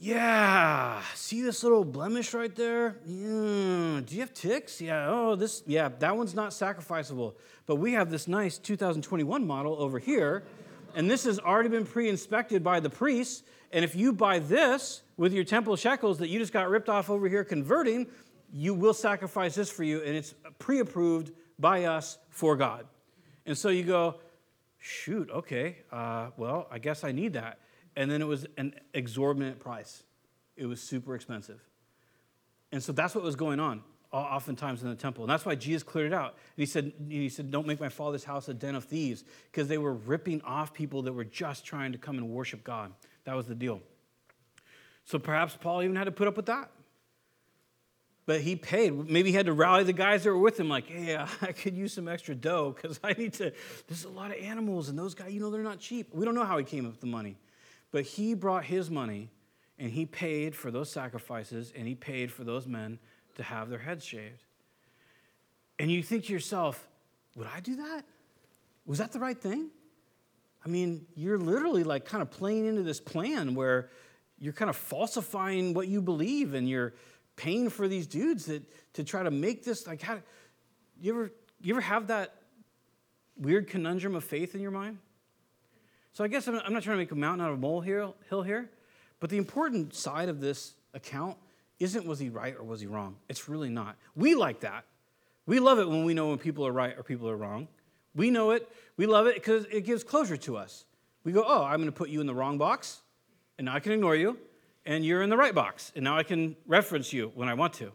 yeah, see this little blemish right there? Yeah. Do you have ticks? Yeah. Oh, this, yeah, that one's not sacrificable. But we have this nice 2021 model over here, and this has already been pre inspected by the priests. And if you buy this with your temple shekels that you just got ripped off over here converting, you will sacrifice this for you, and it's pre approved by us for God. And so you go, shoot, okay, uh, well, I guess I need that. And then it was an exorbitant price, it was super expensive. And so that's what was going on oftentimes in the temple. And that's why Jesus cleared it out. And he said, he said Don't make my father's house a den of thieves, because they were ripping off people that were just trying to come and worship God. That was the deal. So perhaps Paul even had to put up with that. But he paid. Maybe he had to rally the guys that were with him, like, hey, uh, [LAUGHS] I could use some extra dough because I need to. There's a lot of animals, and those guys, you know, they're not cheap. We don't know how he came up with the money. But he brought his money and he paid for those sacrifices and he paid for those men to have their heads shaved. And you think to yourself, would I do that? Was that the right thing? I mean, you're literally like kind of playing into this plan where you're kind of falsifying what you believe and you're paying for these dudes that to try to make this like how you ever you ever have that weird conundrum of faith in your mind? So I guess I'm not, trying to make a mountain out of a molehill hill here, but the important side of this account isn't was he right or was he wrong? It's really not. We like that. We love it when we know when people are right or people are wrong. We know it. We love it because it gives closure to us. We go, oh, I'm going to put you in the wrong box, and now I can ignore you, and you're in the right box, and now I can reference you when I want to.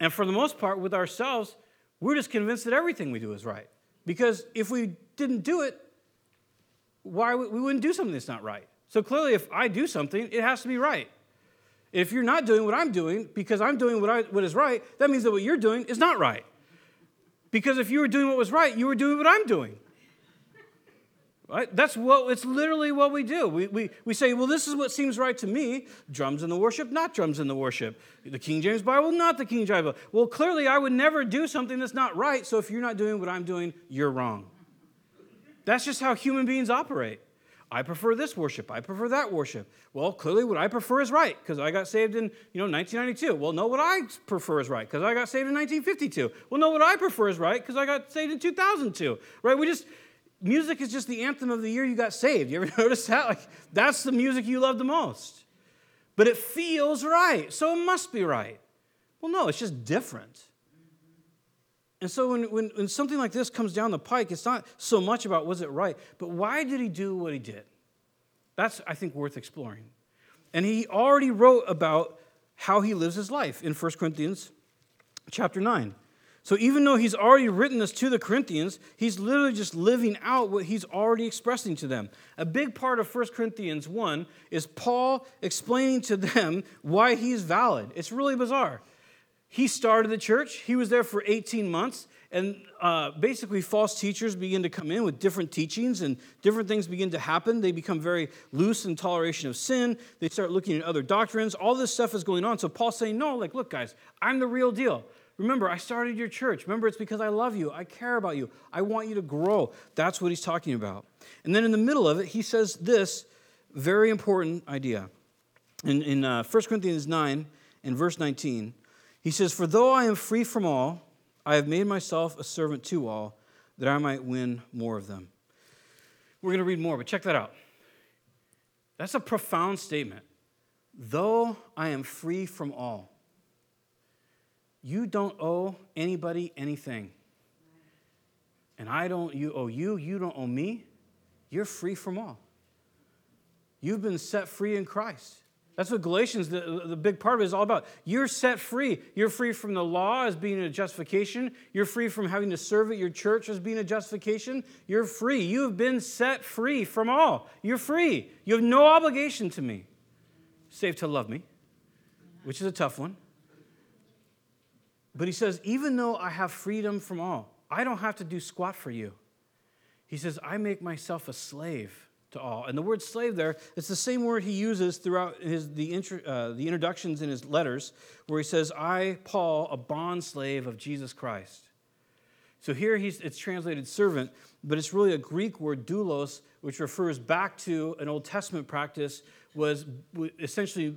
And for the most part, with ourselves, we're just convinced that everything we do is right. Because if we didn't do it, why we wouldn't do something that's not right. So clearly, if I do something, it has to be right. If you're not doing what I'm doing because I'm doing what, I, what is right, that means that what you're doing is not right. Because if you were doing what was right, you were doing what I'm doing. Right? That's what it's literally what we do. We, we, we say, well, this is what seems right to me. Drums in the worship, not drums in the worship. The King James Bible, not the King James Bible. Well, clearly I would never do something that's not right. So if you're not doing what I'm doing, you're wrong. That's just how human beings operate. I prefer this worship. I prefer that worship. Well, clearly what I prefer is right because I got saved in, you know, 1992. Well, no, what I prefer is right because I got saved in 1952. Well, no, what I prefer is right because I got saved in 2002. Right? We just music is just the anthem of the year you got saved. You ever [LAUGHS] notice that? Like that's the music you love the most. But it feels right, so it must be right. Well, no, it's just different. And so when, when, when, something like this comes down the pike, it's not so much about was it right, but why did he do what he did? That's, I think, worth exploring. And he already wrote about how he lives his life in 1 Corinthians chapter 9. So even though he's already written this to the Corinthians, he's literally just living out what he's already expressing to them. A big part of 1 Corinthians 1 is Paul explaining to them why he's valid. It's really bizarre. He started the church, he was there for 18 months, and uh, basically, false teachers begin to come in with different teachings, and different things begin to happen. They become very loose in toleration of sin. They start looking at other doctrines. All this stuff is going on. So Paul's saying, No, like, look, guys, I'm the real deal. Remember, I started your church. Remember, it's because I love you. I care about you. I want you to grow. That's what he's talking about. And then in the middle of it, he says this very important idea. In, in uh, 1 Corinthians 9, in verse 19, he says, For though I am free from all, I have made myself a servant to all, that I might win more of them. We're going to read more, but check that out. That's a profound statement. Though I am free from all, you don't owe anybody anything. And I don't you owe you, you don't owe me. You're free from all. You've been set free in Christ. That's what Galatians, the, the big part of it, is all about. You're set free. You're free from the law as being a justification. You're free from having to serve at your church as being a justification. You're free. You have been set free from all. You're free. You have no obligation to me, save to love me, which is a tough one. But he says, even though I have freedom from all, I don't have to do squat for you. He says, I make myself a slave to all. And the word slave there, it's the same word he uses throughout his, the, intro, uh, the introductions in his letters, where he says, I, Paul, a bond slave of Jesus Christ. So here he's, it's translated servant, but it's really a Greek word, doulos, which refers back to an Old Testament practice, was essentially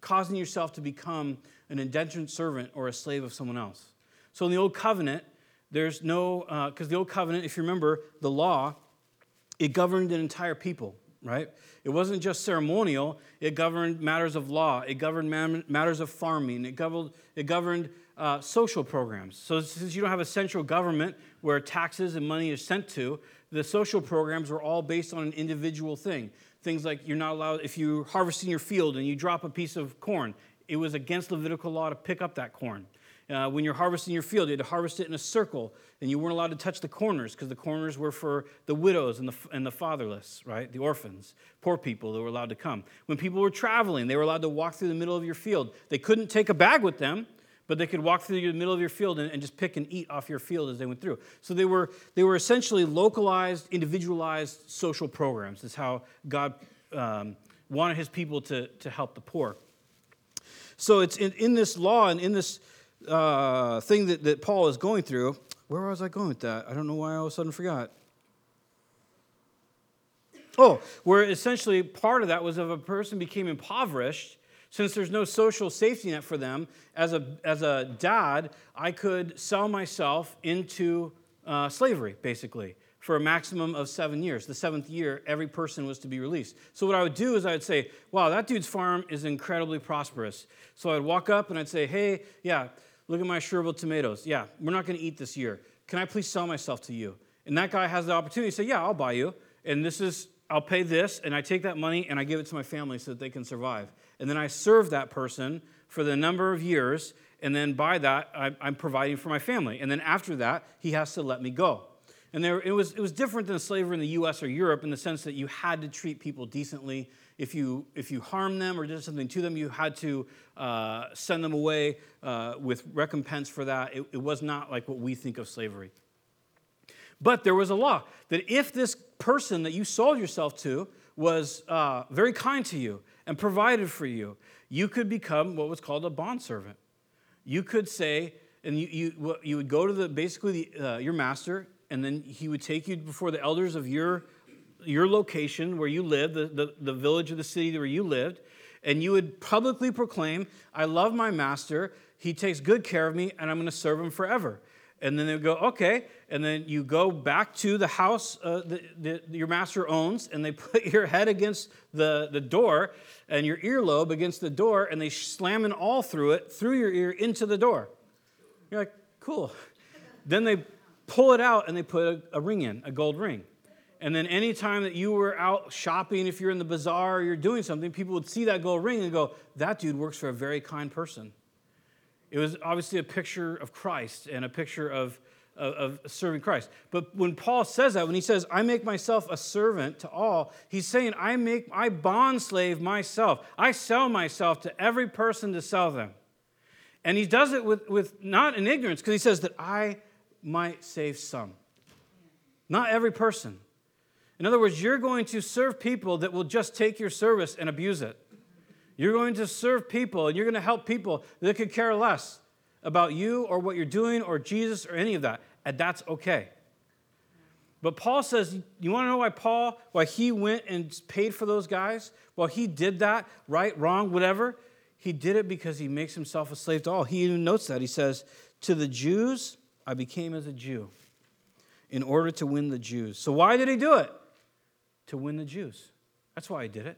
causing yourself to become an indentured servant or a slave of someone else. So in the Old Covenant, there's no, because uh, the Old Covenant, if you remember, the law, it governed an entire people, right? It wasn't just ceremonial, it governed matters of law, it governed matters of farming, it governed, it governed uh, social programs. So, since you don't have a central government where taxes and money is sent to, the social programs were all based on an individual thing. Things like you're not allowed, if you're harvesting your field and you drop a piece of corn, it was against Levitical law to pick up that corn. Uh, when you're harvesting your field, you had to harvest it in a circle, and you weren't allowed to touch the corners because the corners were for the widows and the, and the fatherless, right? The orphans, poor people that were allowed to come. When people were traveling, they were allowed to walk through the middle of your field. They couldn't take a bag with them, but they could walk through the middle of your field and, and just pick and eat off your field as they went through. So they were, they were essentially localized, individualized social programs. That's how God um, wanted his people to, to help the poor. So it's in, in this law and in this uh, thing that, that Paul is going through. Where was I going with that? I don't know why I all of a sudden forgot. Oh, where essentially part of that was if a person became impoverished, since there's no social safety net for them, as a, as a dad, I could sell myself into uh, slavery, basically, for a maximum of seven years. The seventh year, every person was to be released. So, what I would do is I would say, Wow, that dude's farm is incredibly prosperous. So, I'd walk up and I'd say, Hey, yeah, Look at my Chervil tomatoes. Yeah, we're not going to eat this year. Can I please sell myself to you? And that guy has the opportunity to say, Yeah, I'll buy you. And this is, I'll pay this. And I take that money and I give it to my family so that they can survive. And then I serve that person for the number of years. And then by that, I'm providing for my family. And then after that, he has to let me go. And there, it, was, it was different than slavery in the US or Europe in the sense that you had to treat people decently if you, if you harmed them or did something to them, you had to uh, send them away uh, with recompense for that. It, it was not like what we think of slavery. But there was a law that if this person that you sold yourself to was uh, very kind to you and provided for you, you could become what was called a bondservant. You could say, and you, you, you would go to the basically the, uh, your master, and then he would take you before the elders of your your location where you lived, the, the, the village or the city where you lived, and you would publicly proclaim, I love my master, he takes good care of me, and I'm going to serve him forever. And then they would go, okay. And then you go back to the house uh, that, your master owns, and they [LAUGHS] put your head against the, the door and your earlobe against the door, and they slam an awl through it, through your ear, into the door. You're like, cool. Then they pull it out and they put a, a ring in, a gold ring. And then anytime that you were out shopping, if you're in the bazaar or you're doing something, people would see that gold ring and go, that dude works for a very kind person. It was obviously a picture of Christ and a picture of, of, of, serving Christ. But when Paul says that, when he says, I make myself a servant to all, he's saying, I make I bond slave myself. I sell myself to every person to sell them. And he does it with, with not in ignorance, because he says that I might save some. Not every person. In other words, you're going to serve people that will just take your service and abuse it. You're going to serve people and you're going to help people that could care less about you or what you're doing or Jesus or any of that. And that's okay. But Paul says, you want to know why Paul, why he went and paid for those guys? Well, he did that, right, wrong, whatever. He did it because he makes himself a slave to all. He even notes that. He says, To the Jews, I became as a Jew in order to win the Jews. So why did he do it? to win the Jews. That's why he did it.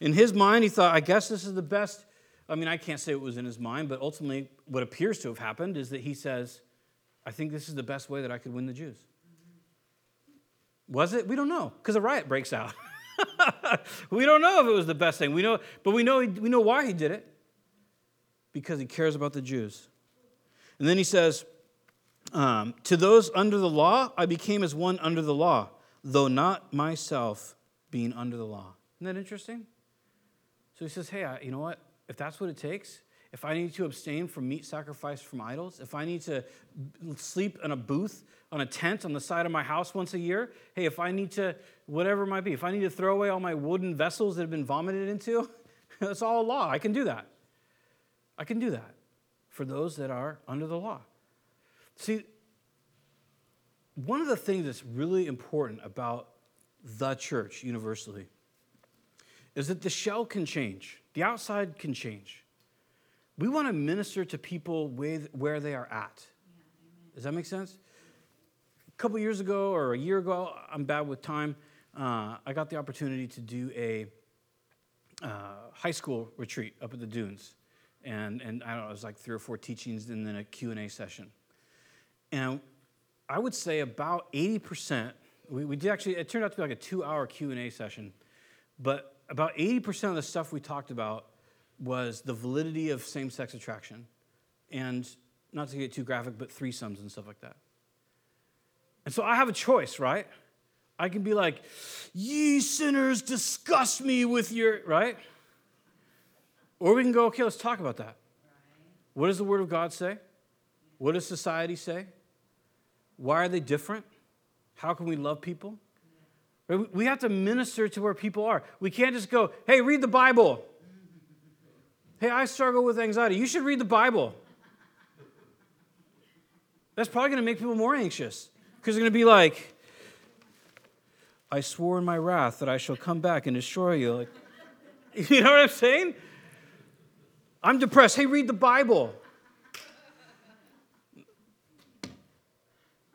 In his mind, he thought, I guess this is the best. I mean, I can't say it was in his mind, but ultimately, what appears to have happened is that he says, I think this is the best way that I could win the Jews. Was it? We don't know, because a riot breaks out. [LAUGHS] we don't know if it was the best thing. We know, but we know, we know why he did it. Because he cares about the Jews. And then he says, um, To those under the law, I became as one under the law though not myself being under the law. Isn't that interesting? So he says, hey, I, you know what? If that's what it takes, if I need to abstain from meat sacrificed from idols, if I need to sleep in a booth on a tent on the side of my house once a year, hey, if I need to, whatever it might be, if I need to throw away all my wooden vessels that have been vomited into, [LAUGHS] that's all law. I can do that. I can do that for those that are under the law. See, one of the things that's really important about the church universally is that the shell can change, the outside can change. We want to minister to people with, where they are at. Does that make sense? A couple years ago or a year ago, I'm bad with time, uh, I got the opportunity to do a uh, high school retreat up at the dunes. And, and I don't know, it was like three or four teachings and then a Q&A session. And I would say about 80%, we, we did actually, it turned out to be like a two-hour Q&A session, but about 80% of the stuff we talked about was the validity of same sex attraction. And not to get too graphic, but threesomes and stuff like that. And so I have a choice, right? I can be like, ye sinners disgust me with your, right? Or we can go, okay, let's talk about that. What does the Word of God say? What does society say? Why are they different? How can we love people? We have to minister to where people are. We can't just go, hey, read the Bible. Hey, I struggle with anxiety. You should read the Bible. That's probably going to make people more anxious because they're going to be like, I swore in my wrath that I shall come back and destroy you. Like, [LAUGHS] you know what I'm saying? I'm depressed. Hey, read the Bible.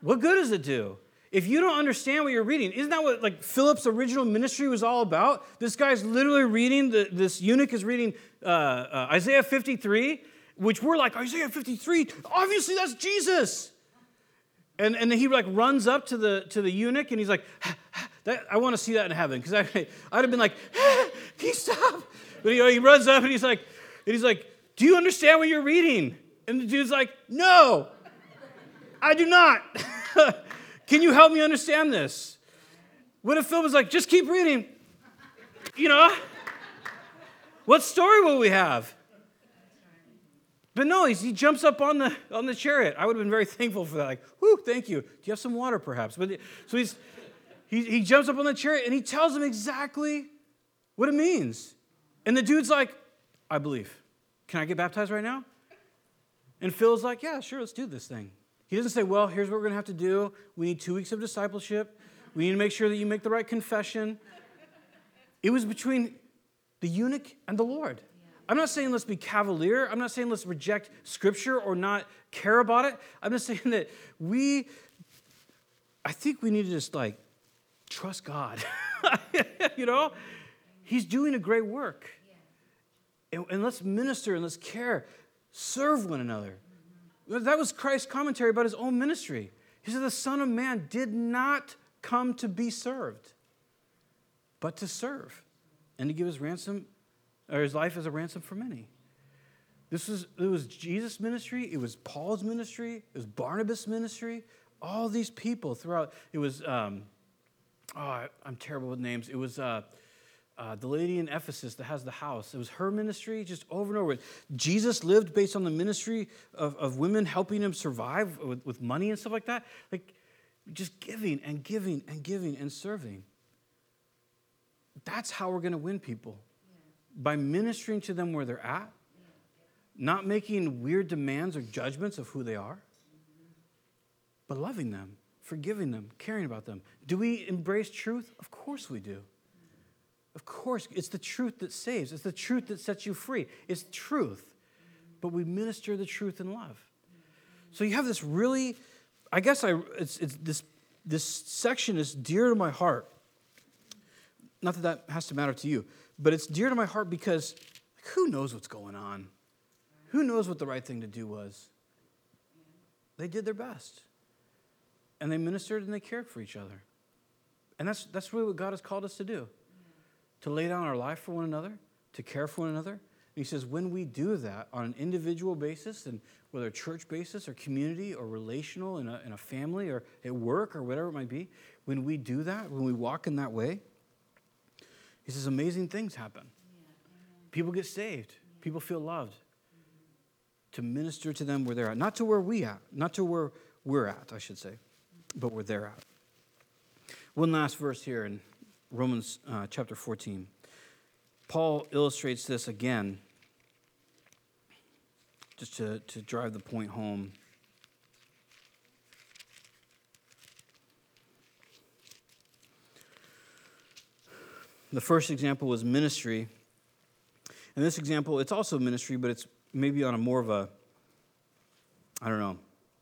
What good does it do? If you don't understand what you're reading, isn't that what like Philip's original ministry was all about? This guy's literally reading, the, this eunuch is reading uh, uh, Isaiah 53, which we're like, Isaiah 53, obviously that's Jesus. And, and then he like runs up to the, to the eunuch and he's like, [SIGHS] that, I want to see that in heaven. Because I'd have been like, [SIGHS] can you stop? But know, he runs up and he's like, and he's like, do you understand what you're reading? And the dude's like, no, I do not. [LAUGHS] Can you help me understand this? What if Phil was like, just keep reading? You know? What story will we have? But no, he jumps up on the, on the chariot. I would have been very thankful for that. Like, whoo, thank you. Do you have some water, perhaps? But so he's, he, he jumps up on the chariot and he tells him exactly what it means. And the dude's like, I believe. Can I get baptized right now? And Phil's like, yeah, sure, let's do this thing. He doesn't say, well, here's what we're going to have to do. We need two weeks of discipleship. We need to make sure that you make the right confession. It was between the eunuch and the Lord. I'm not saying let's be cavalier. I'm not saying let's reject scripture or not care about it. I'm just saying that we, I think we need to just like trust God. [LAUGHS] you know? He's doing a great work. And, and let's minister and let's care. Serve one another. That was Christ's commentary about his own ministry. He said, The Son of Man did not come to be served, but to serve and to give his ransom or his life as a ransom for many. This was it was Jesus' ministry, it was Paul's ministry, it was Barnabas' ministry, all these people throughout. It was um, oh, I'm terrible with names. It was uh, uh, the lady in Ephesus that has the house. It was her ministry just over and over. Jesus lived based on the ministry of, of women helping him survive with, with money and stuff like that. Like just giving and giving and giving and serving. That's how we're going to win people by ministering to them where they're at, not making weird demands or judgments of who they are, but loving them, forgiving them, caring about them. Do we embrace truth? Of course we do. Of course, it's the truth that saves, it's the truth that sets you free. It's truth. But we minister the truth in love. So you have this really, I guess I, it's, it's this, this section is dear to my heart. Not that that has to matter to you, but it's dear to my heart because like, who knows what's going on? Who knows what the right thing to do was? They did their best. And they ministered and they cared for each other. And that's, that's really what God has called us to do to lay down our life for one another, to care for one another. And he says, when we do that on an individual basis, and whether church basis or community or relational in a, in a family or at work or whatever it might be, when we do that, when we walk in that way, he says amazing things happen. People get saved, people feel loved. to minister to them where they're at. Not to where we at, not to where we're at, I should say, but where they're at. One last verse here in Romans uh, chapter 14. Paul illustrates this again just to, to drive the point home. The first example was ministry. And this example, it's also ministry, but it's maybe on a more of a, I don't know,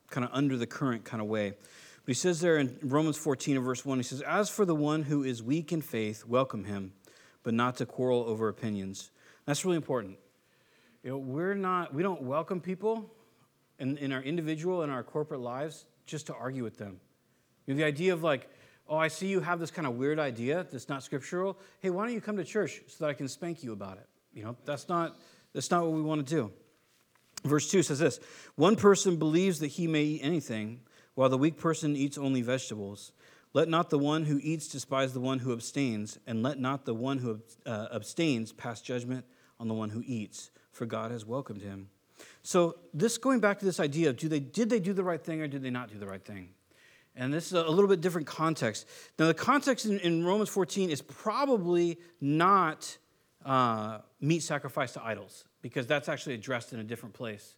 kind of under the current kind of way. But he says there in Romans 14 and verse 1, he says, As for the one who is weak in faith, welcome him, but not to quarrel over opinions. That's really important. You know, we're not, we don't welcome people in, in our individual and our corporate lives just to argue with them. You know, the idea of like, oh, I see you have this kind of weird idea that's not scriptural. Hey, why don't you come to church so that I can spank you about it? You know, that's not, that's not what we want to do. Verse 2 says this One person believes that he may eat anything, while the weak person eats only vegetables. Let not the one who eats despise the one who abstains, and let not the one who uh, abstains pass judgment on the one who eats, for God has welcomed him. So, this going back to this idea of do they, did they do the right thing or did they not do the right thing? And this is a little bit different context. Now, the context in, in Romans 14 is probably not uh, meat sacrifice to idols, because that's actually addressed in a different place.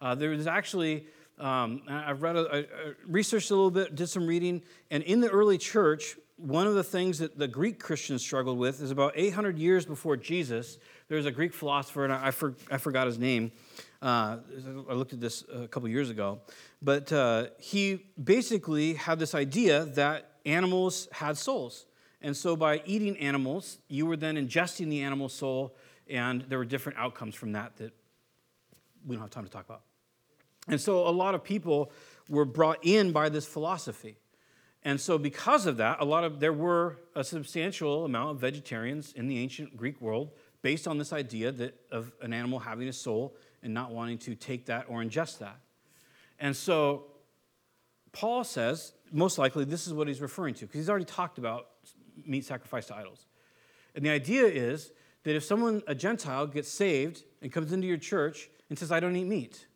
Uh, there is actually, um, I've read, a, I researched a little bit, did some reading, and in the early church, one of the things that the Greek Christians struggled with is about 800 years before Jesus, there was a Greek philosopher, and I, I, for, I forgot his name. Uh, I looked at this a couple years ago. But uh, he basically had this idea that animals had souls. And so by eating animals, you were then ingesting the animal soul, and there were different outcomes from that that we don't have time to talk about. And so a lot of people were brought in by this philosophy. And so because of that, a lot of there were a substantial amount of vegetarians in the ancient Greek world based on this idea that of an animal having a soul and not wanting to take that or ingest that. And so Paul says, most likely, this is what he's referring to, because he's already talked about meat sacrifice to idols. And the idea is that if someone, a Gentile, gets saved and comes into your church and says, I don't eat meat,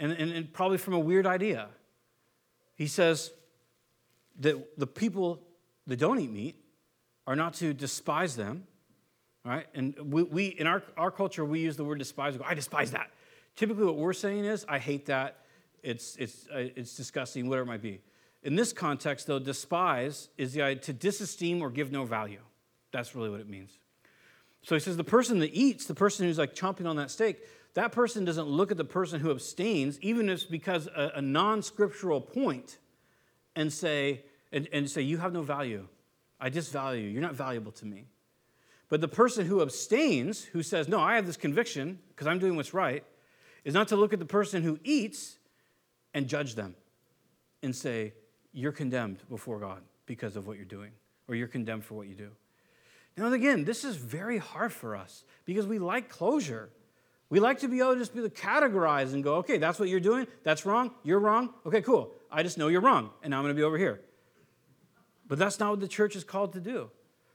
and, and, and probably from a weird idea, he says that the people that don't eat meat are not to despise them, right? And we, we in our, our culture, we use the word despise. We go, I despise that. Typically, what we're saying is, I hate that. It's, it's, uh, it's disgusting, whatever it might be. In this context, though, despise is the idea to disesteem or give no value. That's really what it means. So he says the person that eats, the person who's like chomping on that steak, that person doesn't look at the person who abstains, even if it's because a, a non-scriptural point, and say, and, and say, you have no value. I disvalue you. You're not valuable to me. But the person who abstains, who says, No, I have this conviction because I'm doing what's right, is not to look at the person who eats and judge them and say, You're condemned before God because of what you're doing, or you're condemned for what you do. Now, again, this is very hard for us because we like closure. We like to be able to just be categorized and go, okay, that's what you're doing. That's wrong. You're wrong. Okay, cool. I just know you're wrong, and now I'm going to be over here. But that's not what the church is called to do.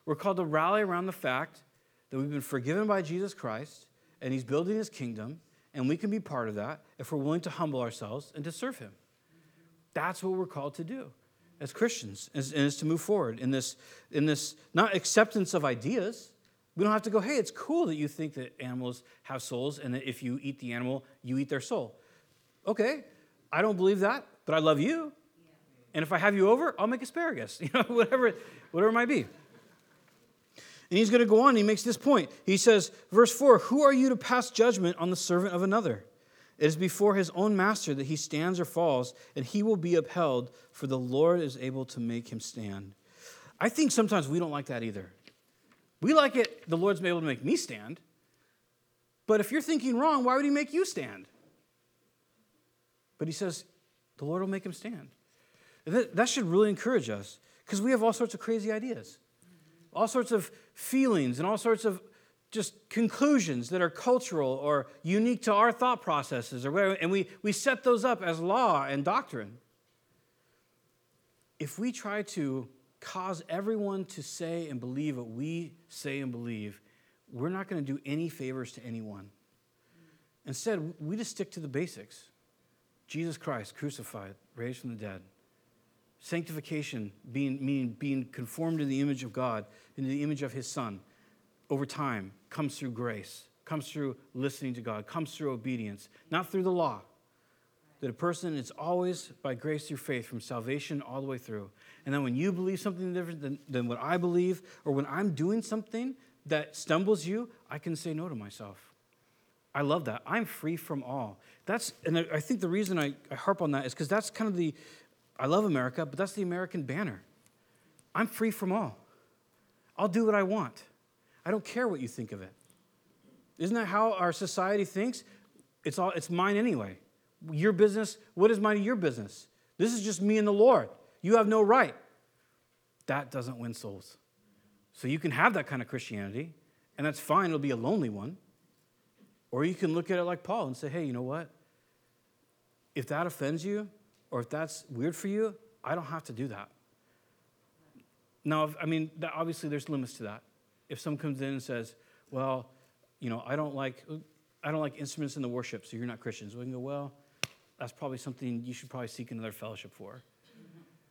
We're called to rally around the fact that we've been forgiven by Jesus Christ and he's building his kingdom, and we can be part of that if we're willing to humble ourselves and to serve him. That's what we're called to do as Christians, and is to move forward in this, in this not acceptance of ideas. We don't have to go, hey, it's cool that you think that animals have souls and that if you eat the animal, you eat their soul. Okay, I don't believe that, but I love you. And if I have you over, I'll make asparagus, [LAUGHS] you know, whatever, whatever it might be. And he's going to go on, he makes this point. He says, verse 4 Who are you to pass judgment on the servant of another? It is before his own master that he stands or falls, and he will be upheld, for the Lord is able to make him stand. I think sometimes we don't like that either. We like it, the Lord's able to make me stand. But if you're thinking wrong, why would he make you stand? But he says, the Lord will make him stand. That should really encourage us because we have all sorts of crazy ideas all sorts of feelings and all sorts of just conclusions that are cultural or unique to our thought processes or whatever, and we, we set those up as law and doctrine. If we try to cause everyone to say and believe what we say and believe, we're not going to do any favors to anyone. Instead, we just stick to the basics Jesus Christ, crucified, raised from the dead. Sanctification, being, meaning being conformed to the image of God, into the image of His Son, over time, comes through grace, comes through listening to God, comes through obedience, not through the law. That a person is always by grace through faith from salvation all the way through. And then when you believe something different than, than what I believe, or when I'm doing something that stumbles you, I can say no to myself. I love that. I'm free from all. That's, and I think the reason I, I harp on that is because that's kind of the, I love America, but that's the American banner. I'm free from all. I'll do what I want. I don't care what you think of it. Isn't that how our society thinks? It's, all, it's mine anyway. Your business, what is mine your business? This is just me and the Lord. You have no right. That doesn't win souls. So you can have that kind of Christianity, and that's fine. It'll be a lonely one. Or you can look at it like Paul and say, hey, you know what? If that offends you, or if that's weird for you, I don't have to do that. Now, I mean, obviously there's limits to that. If someone comes in and says, well, you know, I don't like, I don't like instruments in the worship, so you're not Christians. We can go, well, that's probably something you should probably seek another fellowship for.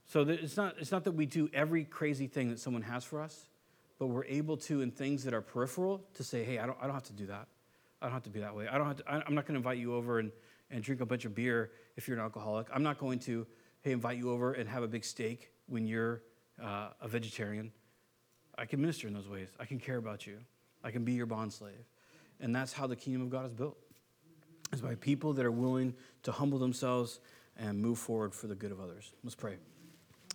So it's not, it's not that we do every crazy thing that someone has for us, but we're able to, in things that are peripheral, to say, hey, I don't, I don't have to do that. I don't have to be that way. I don't have to, I'm not going to invite you over and, and drink a bunch of beer if you're an alcoholic. I'm not going to, hey, invite you over and have a big steak when you're uh, a vegetarian. I can minister in those ways. I can care about you. I can be your bond slave. And that's how the kingdom of God is built. It's by people that are willing to humble themselves and move forward for the good of others. Let's pray.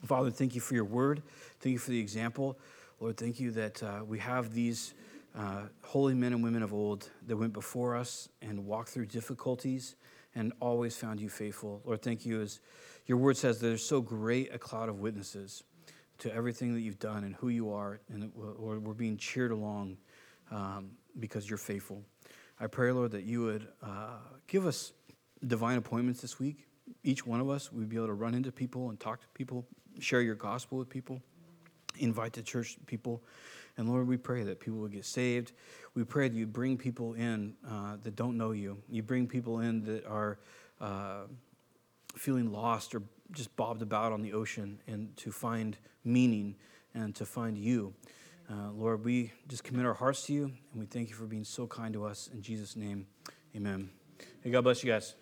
Father, thank you for your word. Thank you for the example. Lord, thank you that uh, we have these uh, holy men and women of old that went before us and walked through difficulties and always found you faithful. Lord, thank you as your word says there's so great a cloud of witnesses to everything that you've done and who you are, and Lord, we're being cheered along um, because you're faithful. I pray, Lord, that you would uh, give us divine appointments this week. Each one of us, we'd be able to run into people and talk to people, share your gospel with people, invite to church people. And Lord, we pray that people would get saved. We pray that you bring people in uh, that don't know you. You bring people in that are uh, feeling lost or just bobbed about on the ocean and to find meaning and to find you. Uh, Lord, we just commit our hearts to you and we thank you for being so kind to us. In Jesus' name, amen. Hey, God bless you guys.